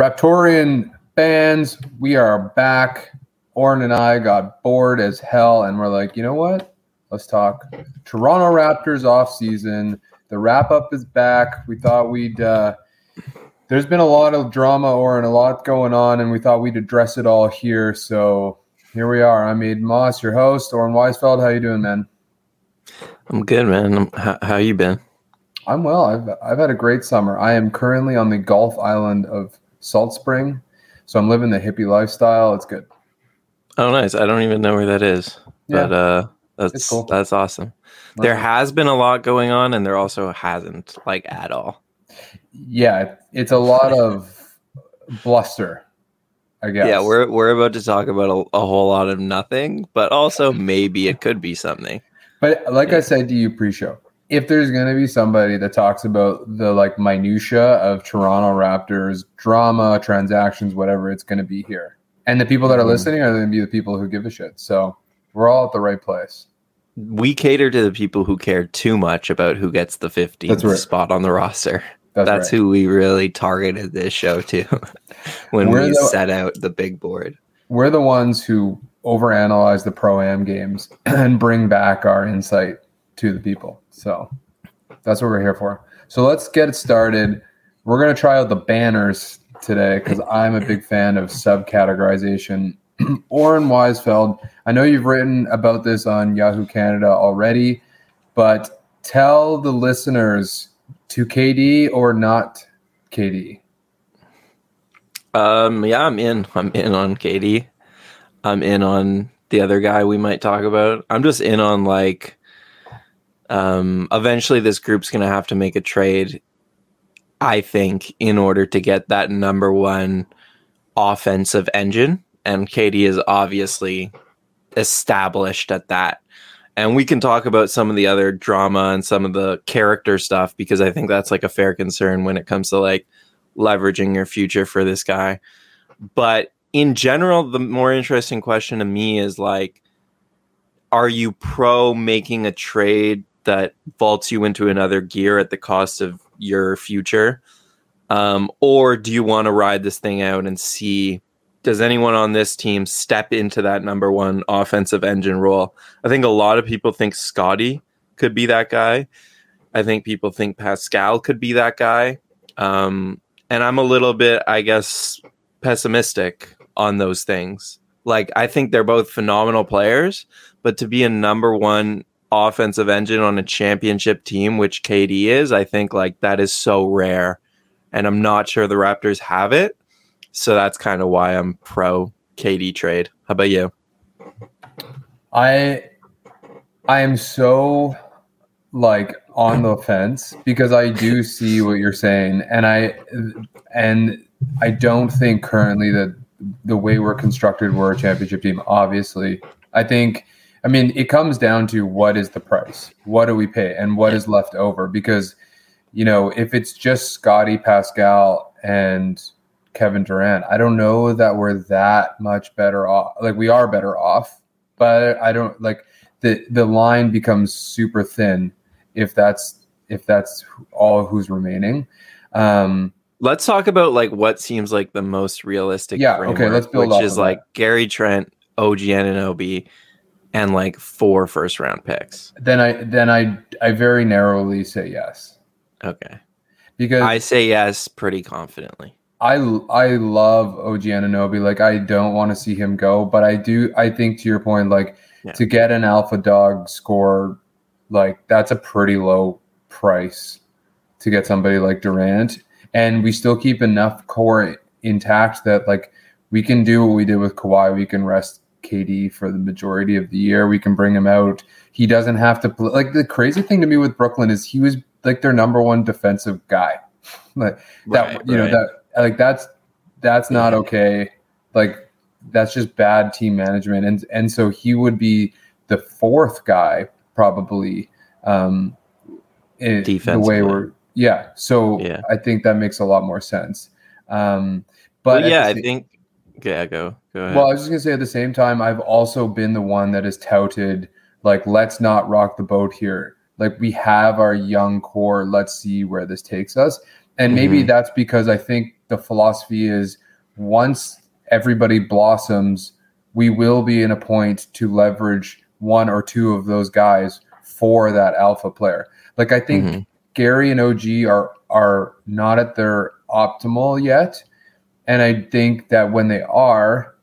Raptorian fans, we are back. Oren and I got bored as hell, and we're like, you know what? Let's talk Toronto Raptors off season. The wrap up is back. We thought we'd. Uh, there's been a lot of drama or and a lot going on, and we thought we'd address it all here. So here we are. I'm Aiden Moss, your host. Oren Weisfeld, how you doing, man? I'm good, man. I'm, how, how you been? I'm well. I've I've had a great summer. I am currently on the Gulf Island of Salt Spring, so I'm living the hippie lifestyle. It's good. Oh, nice. I don't even know where that is, Yeah. but uh, that's cool. that's awesome. There has been a lot going on, and there also hasn't, like at all. Yeah, it's a lot of bluster. I guess. Yeah, we're we're about to talk about a, a whole lot of nothing, but also maybe it could be something. But like Yeah. I said to you pre-show, if there's going to be somebody that talks about the like minutia of Toronto Raptors drama, transactions, whatever, it's going to be here. And the people that are Mhm. listening are going to be the people who give a shit. So we're all at the right place. We cater to the people who care too much about who gets the 15th That's right. spot on the roster. That's, That's right. who we really targeted this show to when We're we the- set out the big board. We're the ones who overanalyze the pro am games and bring back our insight to the people. So that's what we're here for. So let's get started. We're going to try out the banners today because I'm a big fan of subcategorization. Oren Weisfeld, I know you've written about this on Yahoo Canada already, but tell the listeners to KD or not KD. Um, yeah, I'm in. I'm in on KD. I'm in on the other guy we might talk about. I'm just in on like um eventually this group's gonna have to make a trade, I think, in order to get that number one offensive engine. And KD is obviously established at that. And we can talk about some of the other drama and some of the character stuff because I think that's like a fair concern when it comes to like leveraging your future for this guy. But in general, the more interesting question to me is like, are you pro making a trade that vaults you into another gear at the cost of your future? Um, or do you want to ride this thing out and see does anyone on this team step into that number one offensive engine role? I think a lot of people think Scotty could be that guy. I think people think Pascal could be that guy. Um, and I'm a little bit, I guess, pessimistic on those things. Like, I think they're both phenomenal players, but to be a number one offensive engine on a championship team, which KD is, I think like that is so rare. And I'm not sure the Raptors have it. So that's kind of why I'm pro KD trade. How about you? I I am so like on the fence because I do see what you're saying and I and I don't think currently that the way we're constructed we're a championship team obviously. I think I mean it comes down to what is the price? What do we pay and what is left over because you know if it's just Scotty Pascal and Kevin Durant, I don't know that we're that much better off. Like we are better off, but I don't like the the line becomes super thin if that's if that's all who's remaining. Um, Let's talk about like what seems like the most realistic. Yeah, okay, let's build which is like that. Gary Trent, OG Anunoby, and like four first round picks. then I then I I very narrowly say yes Okay, because I say yes pretty confidently. I I love OG Anunoby. Like I don't want to see him go, but I do. I think to your point, like Yeah. to get an alpha dog score, like that's a pretty low price to get somebody like Durant, and we still keep enough core intact that like we can do what we did with Kawhi. We can rest KD for the majority of the year. We can bring him out. He doesn't have to play. Like the crazy thing to me with Brooklyn is he was like their number one defensive guy. like that Right, you know right. that like that's that's not okay. Like that's just bad team management, and and so he would be the fourth guy probably. Um, in the way we're yeah. So yeah. I think that makes a lot more sense. Um, but well, yeah, I think yeah, go go ahead. Well, I was just gonna say at the same time, I've also been the one that has touted like let's not rock the boat here. Like we have our young core. Let's see where this takes us. And maybe mm-hmm. that's because I think the philosophy is once everybody blossoms, we will be in a point to leverage one or two of those guys for that alpha player. Like I think mm-hmm. Gary and OG are are not at their optimal yet. And I think that when they are,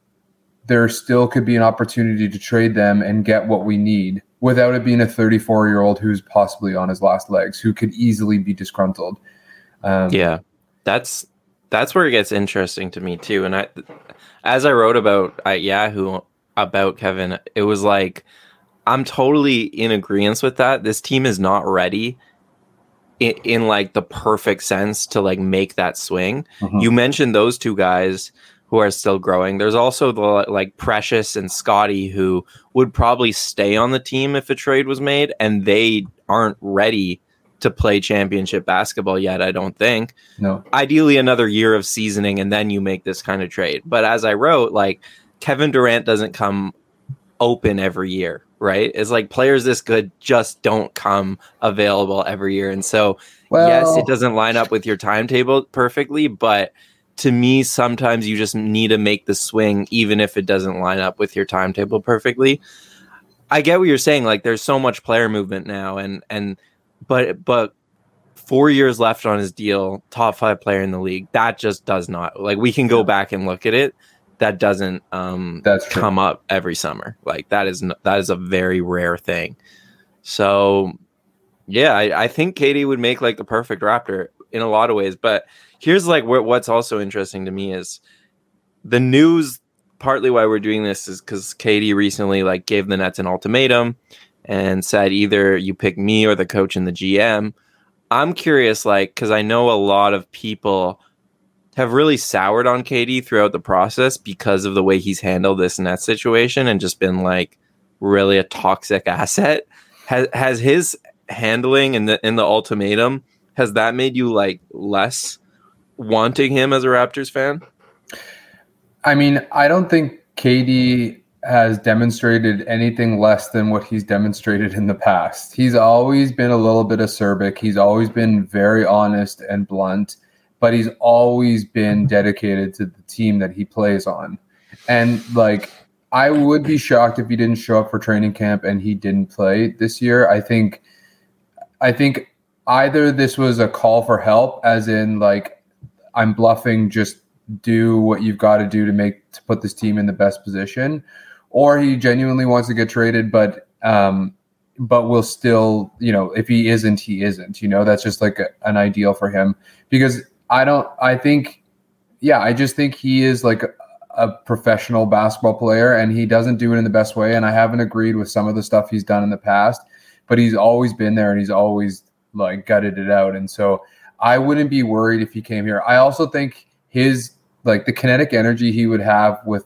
there still could be an opportunity to trade them and get what we need without it being a 34 year old who's possibly on his last legs who could easily be disgruntled. Um, yeah, that's that's where it gets interesting to me too. And I, as I wrote about at Yahoo about Kevin, it was like I'm totally in agreement with that. This team is not ready in, in like the perfect sense to like make that swing. Mm-hmm. You mentioned those two guys who are still growing. There's also the like Precious and Scotty who would probably stay on the team if a trade was made, and they aren't ready to play championship basketball yet. I don't think. No. Ideally, another year of seasoning, and then you make this kind of trade. But as I wrote, like Kevin Durant doesn't come open every year, right? It's like players this good just don't come available every year. And so, well, yes, it doesn't line up with your timetable perfectly, but to me, sometimes you just need to make the swing, even if it doesn't line up with your timetable perfectly. I get what you're saying. Like, there's so much player movement now, and and but but four years left on his deal, top five player in the league. That just does not like we can go back and look at it that doesn't um That's come up every summer. Like that is that is a very rare thing. So yeah, I, I think KD would make like the perfect Raptor in a lot of ways. But here's like where, what's also interesting to me is the news. Partly why we're doing this is because KD recently like gave the Nets an ultimatum and said either you pick me or the coach and the GM. I'm curious, like, because I know a lot of people have really soured on KD throughout the process because of the way he's handled this and that situation and just been like really a toxic asset. Has has his handling in the in the ultimatum has that made you like less wanting him as a Raptors fan? I mean, I don't think KD has demonstrated anything less than what he's demonstrated in the past. He's always been a little bit acerbic. He's always been very honest and blunt but he's always been dedicated to the team that he plays on. And like, I would be shocked if he didn't show up for training camp and he didn't play this year. I think, I think either this was a call for help, as in like, I'm bluffing, just do what you've got to do to make to put this team in the best position, or he genuinely wants to get traded, but um, but will still, you know, if he isn't, he isn't. You know, that's just like a, an ideal for him because I don't. I think, yeah, I just think he is like a, professional basketball player, and he doesn't do it in the best way. And I haven't agreed with some of the stuff he's done in the past, but he's always been there, and he's always like gutted it out. And so I wouldn't be worried if he came here. I also think his like the kinetic energy he would have with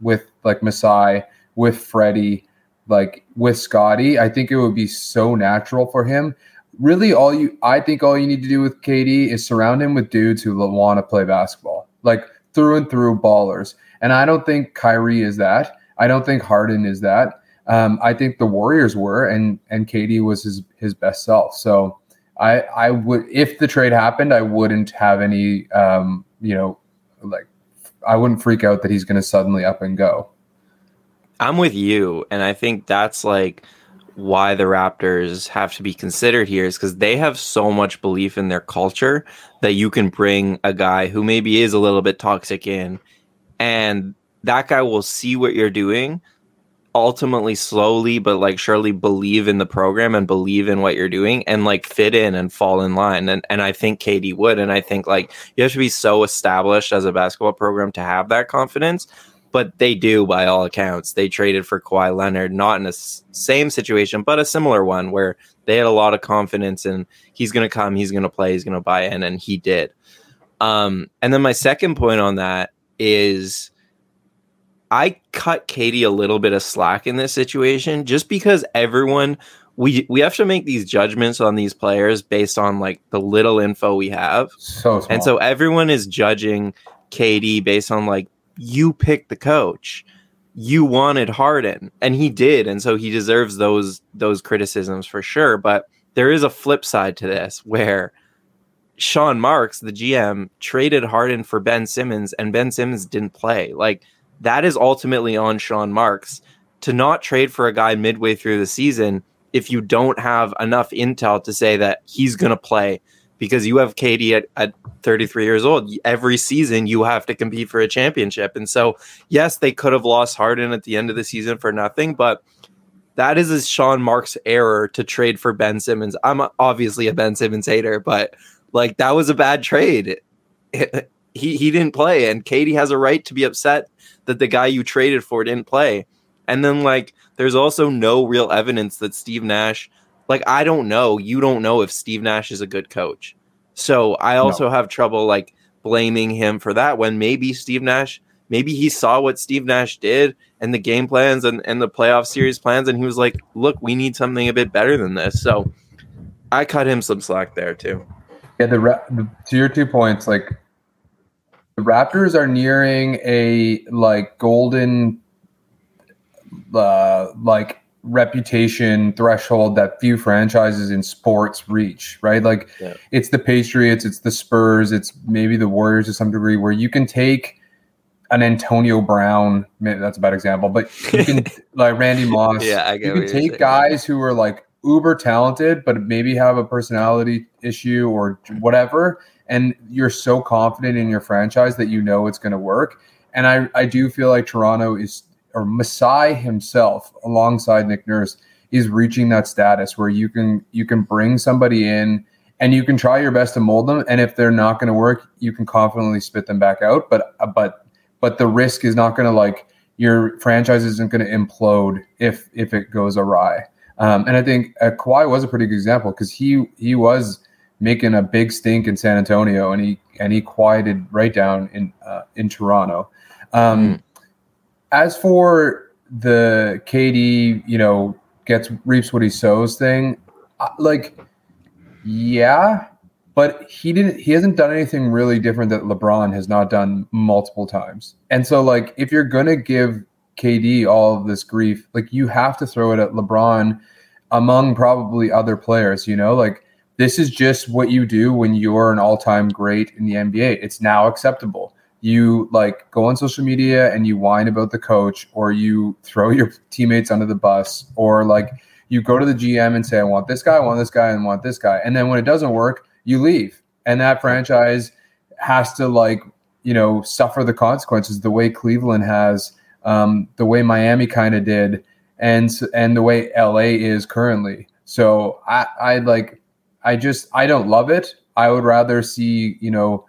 with like Masai, with Freddie, like with Scotty, I think it would be so natural for him really all you I think all you need to do with KD is surround him with dudes who want to play basketball, like through and through ballers. And I don't think Kyrie is that. I don't think Harden is that. Um, I think the Warriors were, and and KD was his his best self. So I I would if the trade happened, I wouldn't have any um, you know like I wouldn't freak out that he's going to suddenly up and go. I'm with you, and I think that's like why the Raptors have to be considered here is because they have so much belief in their culture that you can bring a guy who maybe is a little bit toxic in, and that guy will see what you're doing ultimately slowly but like surely believe in the program and believe in what you're doing and like fit in and fall in line and and I think KD would and I think like you have to be so established as a basketball program to have that confidence but they do by all accounts. They traded for Kawhi Leonard, not in the same situation, but a similar one where they had a lot of confidence and he's going to come, he's going to play, he's going to buy in, and he did. Um, and then my second point on that is I cut KD a little bit of slack in this situation just because everyone we we have to make these judgments on these players based on like the little info we have. So. And so everyone is judging KD based on like you picked the coach. You wanted Harden and he did and so he deserves those those criticisms for sure, but there is a flip side to this where Sean Marks, the GM, traded Harden for Ben Simmons and Ben Simmons didn't play. Like that is ultimately on Sean Marks to not trade for a guy midway through the season if you don't have enough intel to say that he's going to play because you have KD at, at 33 years old. Every season you have to compete for a championship. And so, yes, they could have lost Harden at the end of the season for nothing, but that is a Sean Marks error to trade for Ben Simmons. I'm obviously a Ben Simmons hater, but like that was a bad trade. he he didn't play and KD has a right to be upset that the guy you traded for didn't play. And then like there's also no real evidence that Steve Nash like I don't know, you don't know if Steve Nash is a good coach. So I also no. have trouble like blaming him for that when maybe Steve Nash maybe he saw what Steve Nash did and the game plans and, and the playoff series plans and he was like, "Look, we need something a bit better than this." So I cut him some slack there too. Yeah, the, the to your two points, like the Raptors are nearing a like golden uh, like reputation threshold that few franchises in sports reach, right? Like yeah. it's the Patriots, it's the Spurs, it's maybe the Warriors to some degree where you can take an Antonio Brown, that's a bad example, but you can like Randy Moss. Yeah, I you can take guys who are like uber talented, but maybe have a personality issue or whatever. And you're so confident in your franchise that you know it's going to work. And I, I do feel like Toronto is, or Masai himself, alongside Nick Nurse, is reaching that status where you can you can bring somebody in and you can try your best to mold them. And if they're not going to work, you can confidently spit them back out. But uh, but but the risk is not going to like your franchise isn't going to implode if if it goes awry. Um, and I think uh, Kawhi was a pretty good example because he he was making a big stink in San Antonio, and he and he quieted right down in uh, in Toronto. Um, mm. As for the KD, you know, gets reaps what he sows thing, uh, like, yeah, but he didn't. He hasn't done anything really different that LeBron has not done multiple times. And so, like, if you're gonna give KD all of this grief, like you have to throw it at LeBron among probably other players, you know, like this is just what you do when you're an all-time great in the NBA. It's now acceptable. You like go on social media and you whine about the coach or you throw your teammates under the bus or like you go to the GM and say I want this guy, I want this guy and I want this guy. And then when it doesn't work, you leave. And that franchise has to like, you know, suffer the consequences the way Cleveland has um, the way Miami kind of did, and and the way LA is currently. So I, I like, I just I don't love it. I would rather see you know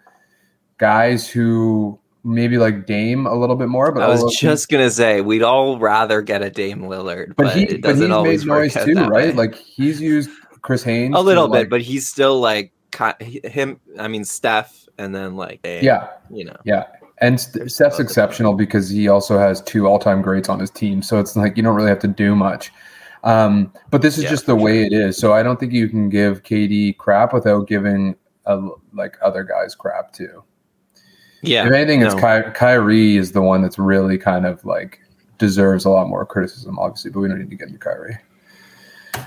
guys who maybe like Dame a little bit more. But I was just gonna say we'd all rather get a Dame Lillard, but, but he it doesn't but always made noise too, right? Way. Like he's used Chris Haynes a little bit, like, but he's still like him. I mean Steph, and then like Dame, yeah, you know, yeah. And Steph's exceptional because he also has two all-time greats on his team, so it's like you don't really have to do much. Um, but this is yeah, just the way it is. So I don't think you can give KD crap without giving like other guys crap too. Yeah. If anything, no. it's Ky- Kyrie is the one that's really kind of like deserves a lot more criticism, obviously. But we don't need to get into Kyrie.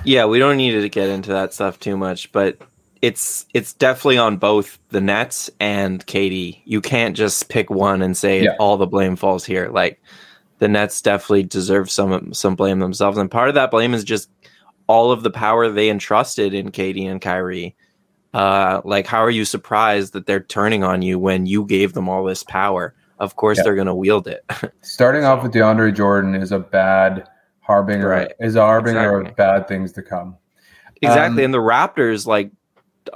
Yeah, we don't need to get into that stuff too much. But it's it's definitely on both the Nets and KD. You can't just pick one and say yeah. all the blame falls here. Like the Nets definitely deserve some some blame themselves, and part of that blame is just all of the power they entrusted in KD and Kyrie. Uh, like, how are you surprised that they're turning on you when you gave them all this power? Of course, yeah. they're going to wield it. Starting off with DeAndre Jordan is a bad harbinger. Right. Is a harbinger exactly. of bad things to come. Exactly, um, and the Raptors, like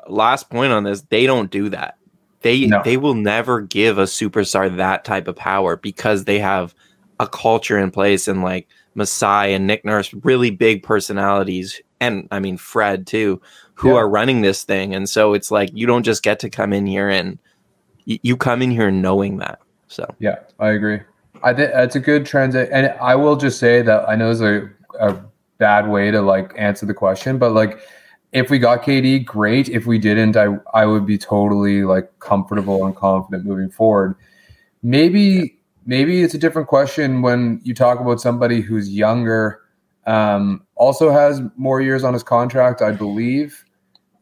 last point on this, they don't do that. They no. they will never give a superstar that type of power because they have a culture in place and like Masai and Nick Nurse, really big personalities, and I mean Fred too, who yeah. are running this thing. And so it's like you don't just get to come in here and y- you come in here knowing that. So Yeah, I agree. I think that's a good transit. And I will just say that I know it's a, a bad way to like answer the question, but like if we got KD, great. If we didn't, I I would be totally like comfortable and confident moving forward. Maybe maybe it's a different question when you talk about somebody who's younger, um, also has more years on his contract, I believe.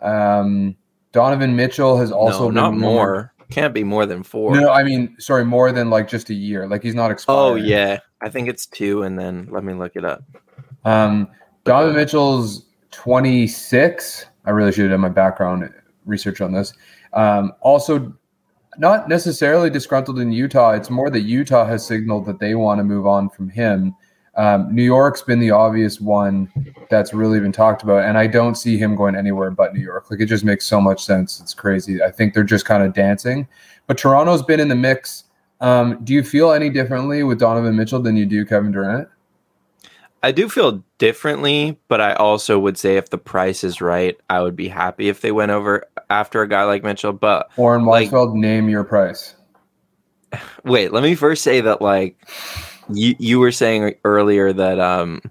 Um, Donovan Mitchell has also no, not more. Can't be more than four. No, I mean, sorry, more than like just a year. Like he's not expired. oh yeah, I think it's two, and then let me look it up. Um, Donovan Mitchell's 26. I really should have done my background research on this. Um, also, not necessarily disgruntled in Utah. It's more that Utah has signaled that they want to move on from him. Um, New York's been the obvious one that's really been talked about, and I don't see him going anywhere but New York. Like it just makes so much sense. It's crazy. I think they're just kind of dancing. But Toronto's been in the mix. Um, do you feel any differently with Donovan Mitchell than you do Kevin Durant? I do feel differently, but I also would say if the price is right, I would be happy if they went over after a guy like Mitchell. But Oren Like- Weisfeld, name your price. wait, let me first say that like you you were saying earlier that um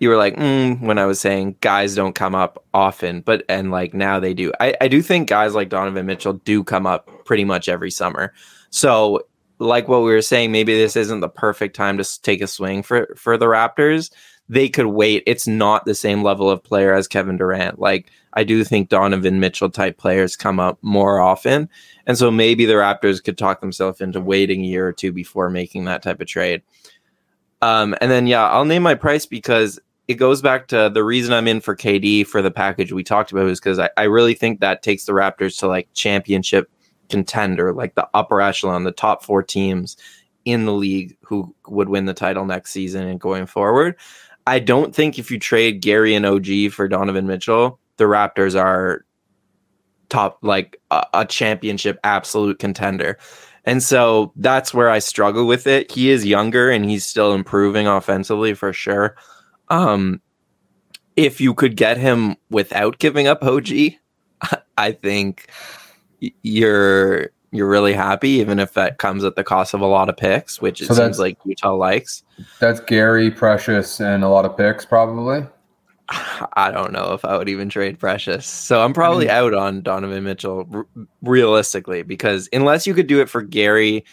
you were like mm, when I was saying guys don't come up often, but and like now they do. I I do think guys like Donovan Mitchell do come up pretty much every summer. So like what we were saying, maybe this isn't the perfect time to take a swing for for the Raptors. They could wait. It's not the same level of player as Kevin Durant. Like I do think Donovan Mitchell type players come up more often. And so maybe the Raptors could talk themselves into waiting a year or two before making that type of trade. Um, and then, yeah, I'll name my price because it goes back to the reason I'm in for KD for the package we talked about is because I, I really think that takes the Raptors to like championship contender, like the upper echelon, the top four teams in the league who would win the title next season and going forward. I don't think if you trade Gary and OG for Donovan Mitchell, the Raptors are top like a, a championship absolute contender. And so that's where I struggle with it. He is younger and he's still improving offensively for sure. Um if you could get him without giving up OG, I think you're you're really happy even if that comes at the cost of a lot of picks, which it So seems like Utah likes. That's Gary Precious and a lot of picks, probably. I don't know if I would even trade Precious. So I'm probably Mm. out on Donovan Mitchell r- realistically because unless you could do it for Gary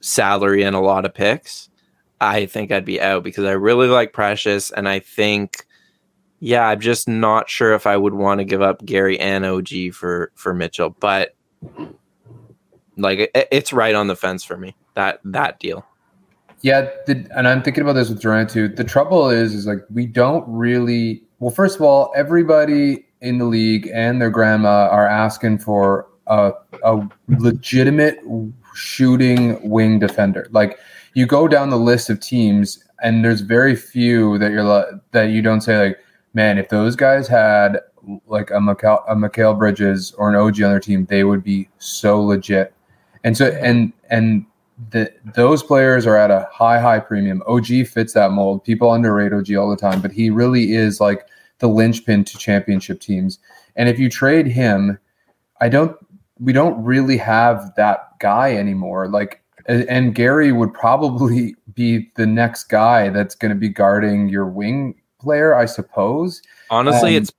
salary and a lot of picks, I think I'd be out because I really like Precious and I think yeah, I'm just not sure if I would want to give up Gary and OG for for Mitchell, but like it, it's right on the fence for me. That that deal. Yeah, the, and I'm thinking about this with Durant too. The trouble is, is like we don't really. Well, first of all, everybody in the league and their grandma are asking for a, a legitimate shooting wing defender. Like you go down the list of teams, and there's very few that you're that you don't say like, man, if those guys had like a Mikal, a Mikhail Bridges or an OG on their team, they would be so legit. And so and and the, those players are at a high, high premium. OG fits that mold. People underrate OG all the time, but he really is like the linchpin to championship teams. And if you trade him, I don't, we don't really have that guy anymore. Like, and Gary would probably be the next guy that's going to be guarding your wing player, I suppose. Honestly, Um, it's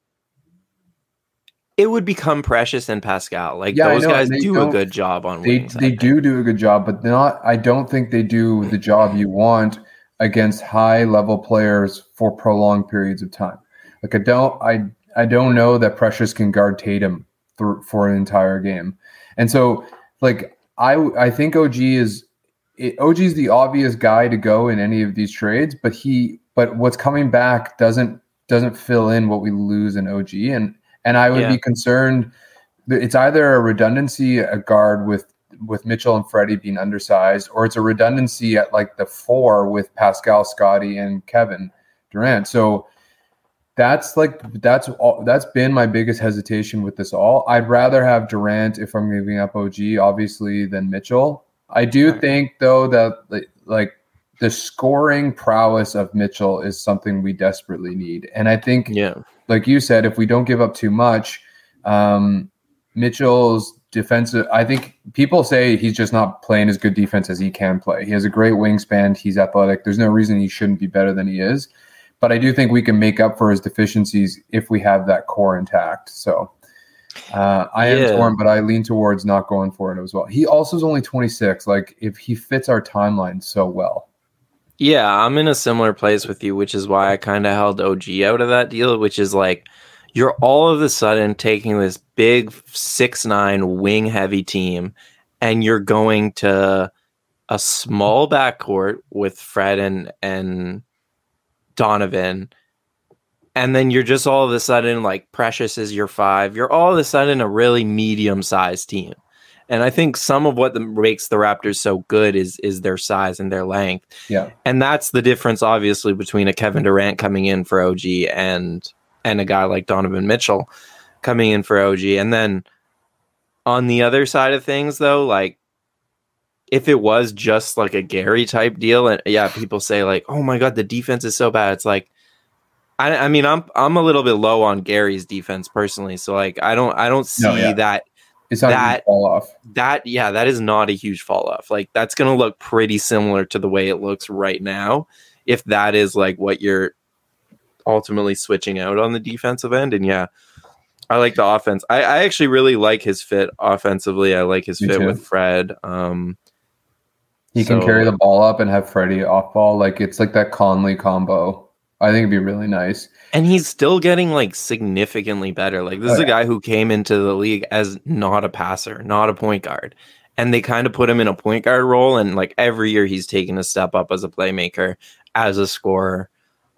it would become Precious and Pascal. Like Yeah, those guys do a good job on They wings. They do do a good job, but not. I don't think they do the job you want against high level players for prolonged periods of time. Like I don't I I don't know that Precious can guard Tatum through for an entire game, and so like I I think OG is it, OG is the obvious guy to go in any of these trades, but he but what's coming back doesn't doesn't fill in what we lose in OG, and and I would Yeah. be concerned. It's either a redundancy a guard with with Mitchell and Freddie being undersized, or it's a redundancy at like the four with Pascal, Scotty, and Kevin Durant. So that's like that's all that's been my biggest hesitation with this all. I'd rather have Durant if I'm giving up OG, obviously, than Mitchell. I do think though that like the scoring prowess of Mitchell is something we desperately need. And I think Yeah. Like you said, if we don't give up too much, um, Mitchell's defensive. I think people say he's just not playing as good defense as he can play. He has a great wingspan. He's athletic. There's no reason he shouldn't be better than he is. But I do think we can make up for his deficiencies if we have that core intact. So uh, I am Yeah. torn, but I lean towards not going for it as well. He also is only 26. Like if he fits our timeline so well. Yeah, I'm in a similar place with you, which is why I kind of held OG out of that deal, which is like you're all of a sudden taking this big six nine wing heavy team and you're going to a small backcourt with Fred and and Donovan. And then you're just all of a sudden like Precious is your five. You're all of a sudden a really medium sized team. And I think some of what the, makes the Raptors so good is is their size and their length. Yeah. And that's the difference, obviously, between a Kevin Durant coming in for OG and and a guy like Donovan Mitchell coming in for OG. And then on the other side of things, though, like if it was just like a Gary type deal, and yeah, people say like, "Oh my god, the defense is so bad." It's like, I, I mean, I'm I'm a little bit low on Gary's defense personally, so like, I don't I don't see No, yeah. that It's not That- fall off. that yeah that is not a huge fall off like that's going to look pretty similar to the way it looks right now if that is like what you're ultimately switching out on the defensive end and yeah i like the offense i, I actually really like his fit offensively i like his Me fit too. with fred um He can carry the ball up and have Freddie off ball. Like it's like that Conley combo. I think it'd be really nice. And he's still getting like significantly better. Like this Oh, is a yeah. guy who came into the league as not a passer not a point guard. And they kind of put him in a point guard role and like every year he's taken a step up as a playmaker as a scorer.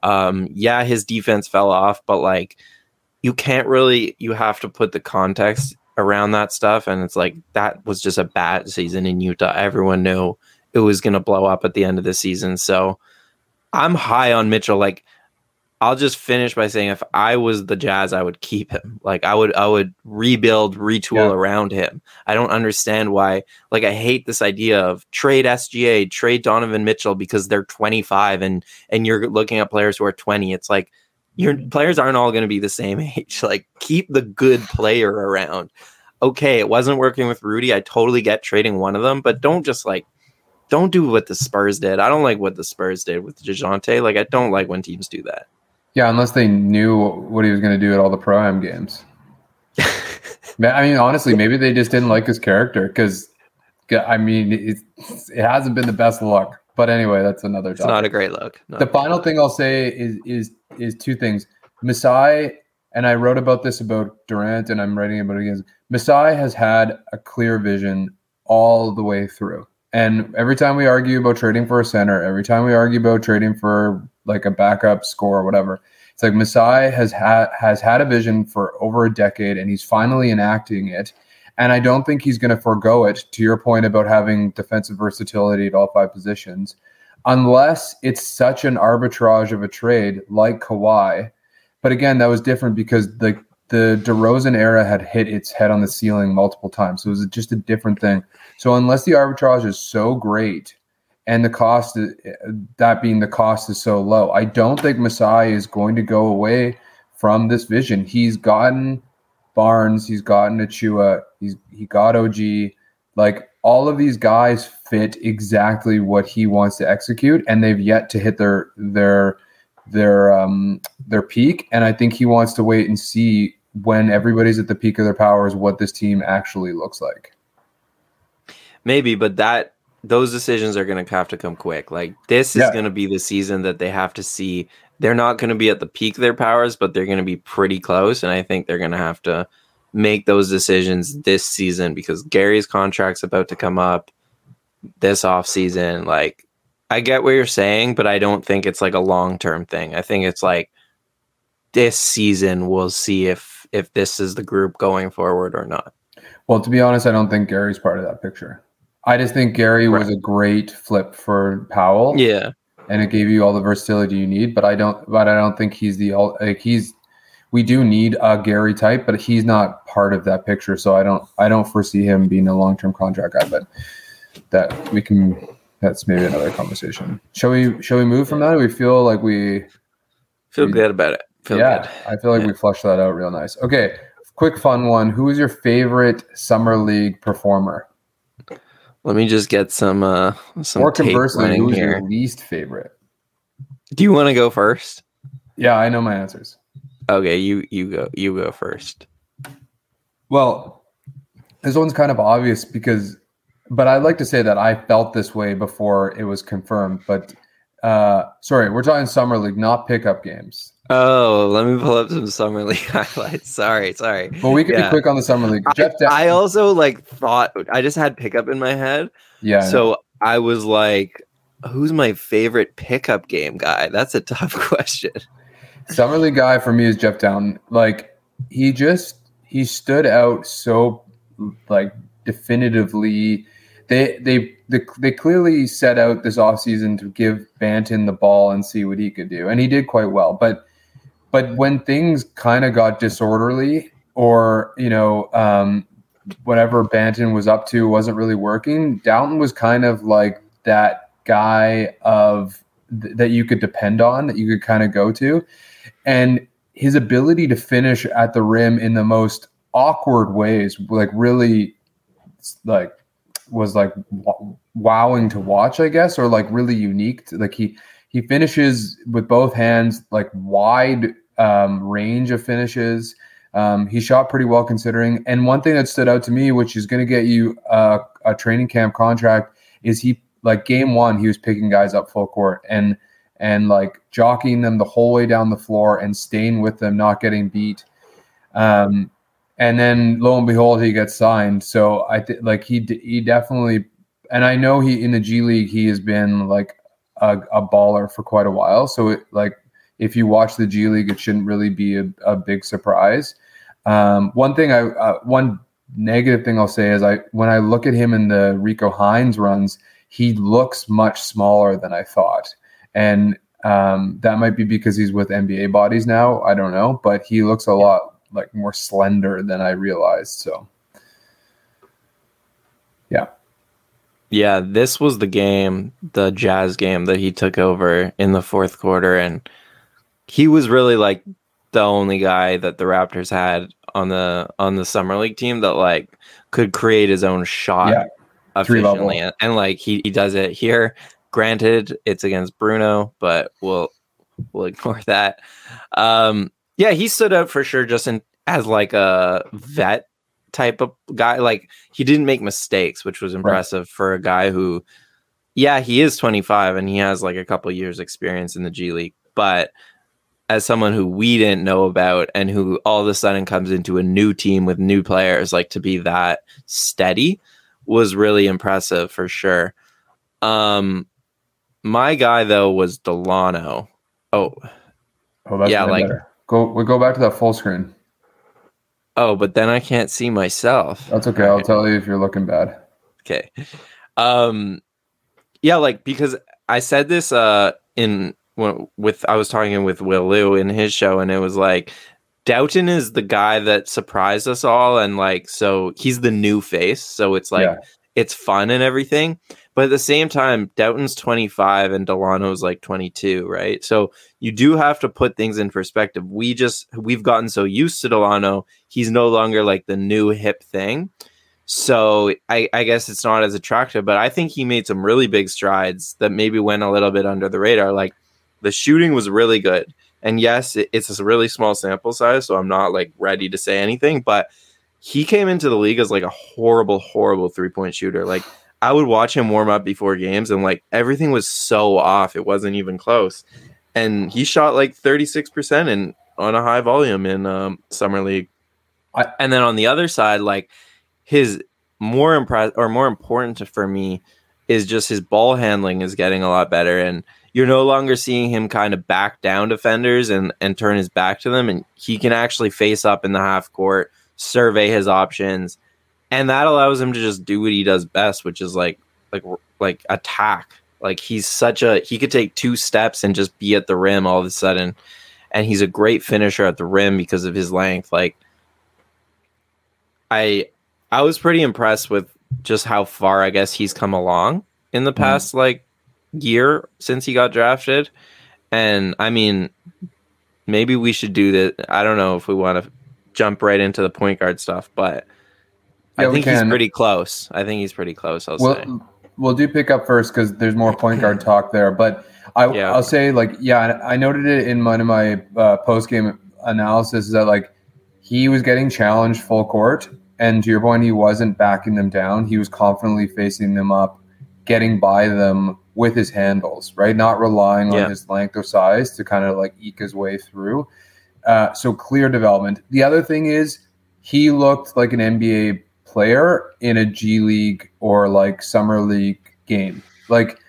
Um yeah his defense fell off but like you can't really you have to put the context around that stuff and it's like that was just a bad season in Utah. Everyone knew it was going to blow up at the end of the season. So I'm high on Mitchell. Like I'll just finish by saying if I was the Jazz, I would keep him. Like I would, I would rebuild, retool Yeah. around him. I don't understand why. Like I hate this idea of trade SGA, trade Donovan Mitchell because they're 25 and and you're looking at players who are 20. It's like your players aren't all going to be the same age. Like keep the good player around. Okay, it wasn't working with Rudy. I totally get trading one of them, but don't just like don't do what the Spurs did. I don't like what the Spurs did with Dejounte. Like I don't like when teams do that. Yeah, unless they knew what he was going to do at all the pro am games. I mean, honestly, maybe they just didn't like his character because, I mean, it, it hasn't been the best look. But anyway, that's another. It's topic. not a great look. No. the final thing I'll say is is is two things. Masai and I wrote about this about Durant, and I'm writing about it again. Masai has had a clear vision all the way through, and every time we argue about trading for a center, every time we argue about trading for like a backup score or whatever, it's like Masai has had has had a vision for over a decade, and he's finally enacting it. And I don't think he's going to forego it. To your point about having defensive versatility at all five positions, unless it's such an arbitrage of a trade like Kawhi. But again, that was different because the the DeRozan era had hit its head on the ceiling multiple times. So it was just a different thing. So unless the arbitrage is so great and the cost, that being the cost is so low, I don't think Masai is going to go away from this vision. He's gotten Barnes, he's gotten Achiuwa, he's he got OG. Like all of these guys fit exactly what he wants to execute, and they've yet to hit their their their um their peak. And I think he wants to wait and see when everybody's at the peak of their powers what this team actually looks like. Maybe, but that those decisions are going to have to come quick. Like this is Yeah. going to be the season that they have to see. They're not going to be at the peak of their powers, but they're going to be pretty close. And I think they're going to have to make those decisions mm-hmm. this season because Gary's contract's about to come up this off season. Like I get what you're saying, but I don't think it's like a long term thing. I think it's like this season we'll see if if this is the group going forward or not. Well, to be honest, I don't think Gary's part of that picture. I just think Gary was a great flip for Powell. Yeah. and it gave you all the versatility you need. But I don't. But I don't think he's the ul- like he's. We do need a Gary type, but he's not part of that picture. So I don't. I don't foresee him being a long term contract guy. But that we can. That's maybe another conversation. Shall we? Shall we move from that? We feel like we. Feel We- good about it. Feel yeah, good. I feel like Yeah. we flushed that out real nice. Okay, quick fun one. Who is your favorite summer league performer? Let me just get some uh some or conversely, who's here. your least favorite? Do you want to go first? Yeah, I know my answers. Okay, you you go you go first. Well, this one's kind of obvious because, but I'd like to say that I felt this way before it was confirmed. But uh, sorry, we're talking summer league, not pickup games. Oh, let me pull up some summer league highlights. Sorry, sorry. But we can Yeah. be quick on the summer league. I, Jeff, Dow- I also like thought I just had pickup in my head. yeah, I. So I was like, who's my favorite pickup game guy? That's a tough question. summer league guy for me is Jeff Dowtin. Like he just he stood out so like definitively. They they they, clearly set out this offseason to give Banton the ball and see what he could do, and he did quite well. But but when things kind of got disorderly, or you know, um, whatever Banton was up to wasn't really working, Dowtin was kind of like that guy of th- that you could depend on, that you could kind of go to, and his ability to finish at the rim in the most awkward ways, like really, like was like wowing to watch, I guess, or like really unique. To, like he he finishes with both hands, like wide um, range of finishes. Um, he shot pretty well considering. And one thing that stood out to me, which is going to get you a training camp contract, is he like game one he was picking guys up full court and and like jockeying them the whole way down the floor and staying with them, not getting beat. Um, and then lo and behold, he gets signed. So I think like he d- he definitely, and I know he in the G League he has been like a, a baller for quite a while. So it, like if you watch the G League, it shouldn't really be a, a big surprise. Um, one thing I uh, one negative thing I'll say is I when I look at him in the Rico Hines runs, he looks much smaller than I thought, and um, that might be because he's with NBA bodies now. I don't know, but he looks a lot like more slender than I realized. So Yeah, Yeah, this was the game, the Jazz game that he took over in the fourth quarter, and he was really like the only guy that the Raptors had on the on the summer league team that like could create his own shot Yeah, efficiently, and, and like he, he does it here. Granted, it's against Bruno, but we'll we'll ignore that. Um, yeah, he stood out for sure, just in as like a vet type of guy. Like he didn't make mistakes, which was impressive for a guy who, yeah, he is 25 and he has like a couple years experience in the G League, but as someone who we didn't know about and who all of a sudden comes into a new team with new players, like to be that steady was really impressive for sure. Um, my guy though was Dalano. Oh, Oh, yeah, like- better. Go we go back to that full screen. oh, but then I can't see myself. That's okay. I'll tell you if you're looking bad. Okay. Um yeah, like because I said this uh in with I was talking with Will Lou in his show and it was like Dowtin is the guy that surprised us all and like so he's the new face, so it's like Yeah. it's fun and everything. But at the same time, Dowtin's 25 and Dalano's like 22, right? So you do have to put things in perspective. We just we've gotten so used to Dalano, he's no longer like the new hip thing. So I, I guess it's not as attractive, but I think he made some really big strides that maybe went a little bit under the radar. Like the shooting was really good. And yes, it, it's a really small sample size, so I'm not like ready to say anything, but he came into the league as like a horrible, horrible three point shooter. Like I would watch him warm up before games and like everything was so off. It wasn't even close. And he shot like 36% in on a high volume in um, summer league. And then on the other side, like his more impress or more important for me is just his ball handling is getting a lot better and you're no longer seeing him kind of back down defenders and and turn his back to them and he can actually face up in the half court survey his options and that allows him to just do what he does best which is like like like attack. Like he's such a he could take two steps and just be at the rim all of a sudden. And he's a great finisher at the rim because of his length. Like i i was pretty impressed with just how far i guess he's come along in the mm-hmm. past like year since he got drafted. And i mean maybe we should do that i don't know if we want to jump right into the point guard stuff, but Yeah, I think he's pretty close. I think he's pretty close. I'll say. We'll, we'll do pick up first because there's more point guard talk there. But I, Yeah. I'll say, like, yeah, I noted it in one of my uh, post game analysis is that, like, he was getting challenged full court. And to your point, he wasn't backing them down. He was confidently facing them up, getting by them with his handles, right? Not relying Yeah. on his length or size to kind of like eke his way through. Uh, so clear development. The other thing is he looked like an NBA player in a G League or like summer league game. Like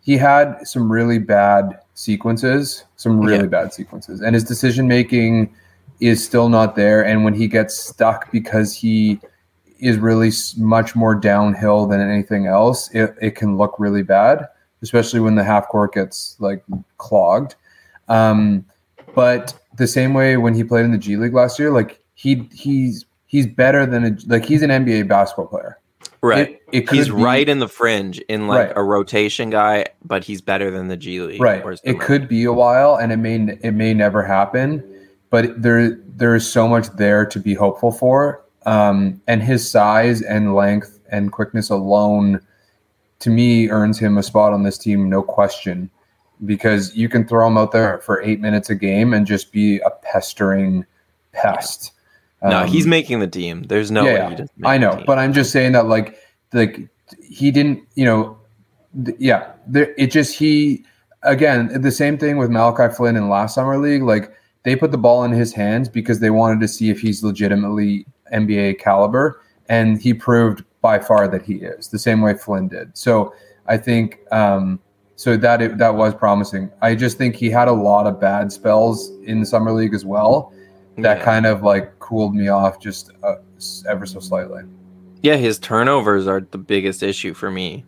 he had some really bad sequences, some really Yeah. bad sequences, and his decision making is still not there. And when he gets stuck because he is really much more downhill than anything else, it, it can look really bad, especially when the half court gets like clogged. Um, but the same way when he played in the G League last year, like he he's he's better than a like he's an NBA basketball player. right. It, it he's be- right in the fringe in like Right. a rotation guy, but he's better than the G League. right. or It could be a while, and it may it may never happen, but there there is so much there to be hopeful for. Um, and his size and length and quickness alone, to me, earns him a spot on this team, no question. Because you can throw him out there for eight minutes a game and just be a pestering pest. No, Um, he's making the team. There's no way yeah. Make I know, but I'm just saying that like like he didn't, you know, th- yeah, there, it just he again the same thing with Malachi Flynn in last summer league. Like they put the ball in his hands because they wanted to see if he's legitimately NBA caliber, and he proved by far that he is the same way Flynn did. So I think um, so that it, that was promising. I just think he had a lot of bad spells in the summer league as well. That Yeah. kind of like cooled me off just uh, ever so slightly. Yeah, his turnovers are the biggest issue for me.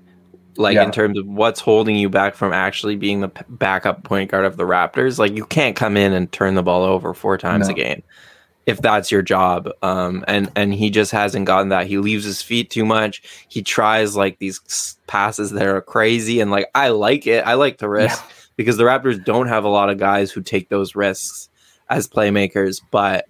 Like Yeah. in terms of what's holding you back from actually being the p- backup point guard of the Raptors. Like you can't come in and turn the ball over four times No. a game if that's your job. Um, and and he just hasn't gotten that. He leaves his feet too much. He tries like these passes that are crazy, and like I like it. I like the risk because the Raptors don't have a lot of guys who take those risks as playmakers, but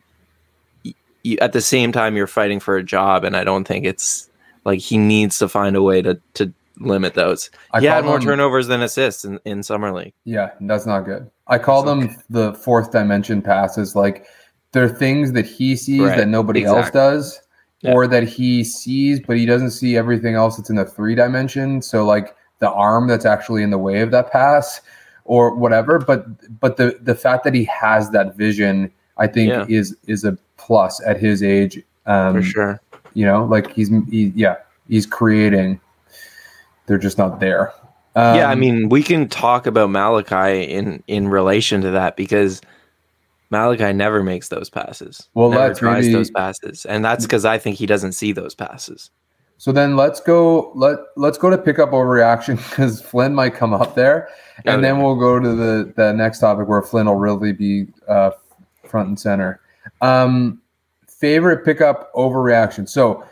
you, at the same time you're fighting for a job and i don't think it's like he needs to find a way to to limit those I he had more turnovers than assists in, in summer league Yeah, that's not good. I call That's them the fourth dimension passes. Like they're things that he sees Right, that nobody else does, Yeah. or that he sees but he doesn't see everything else that's in the three dimension. So like the arm that's actually in the way of that pass, or whatever. But but the the fact that he has that vision, I think, Yeah. is is a plus at his age. Um, for sure You know, like he's he, yeah he's creating. They're just not there. yeah i Um, mean we can talk about malachi in in relation to that because malachi never makes those passes Well, never tries maybe- those passes and that's because i think he doesn't see those passes So then let's go let let's go to pick up overreaction because Flynn might come up there, and Okay. then we'll go to the the next topic where Flynn will really be uh, front and center. Um, favorite pickup overreaction. So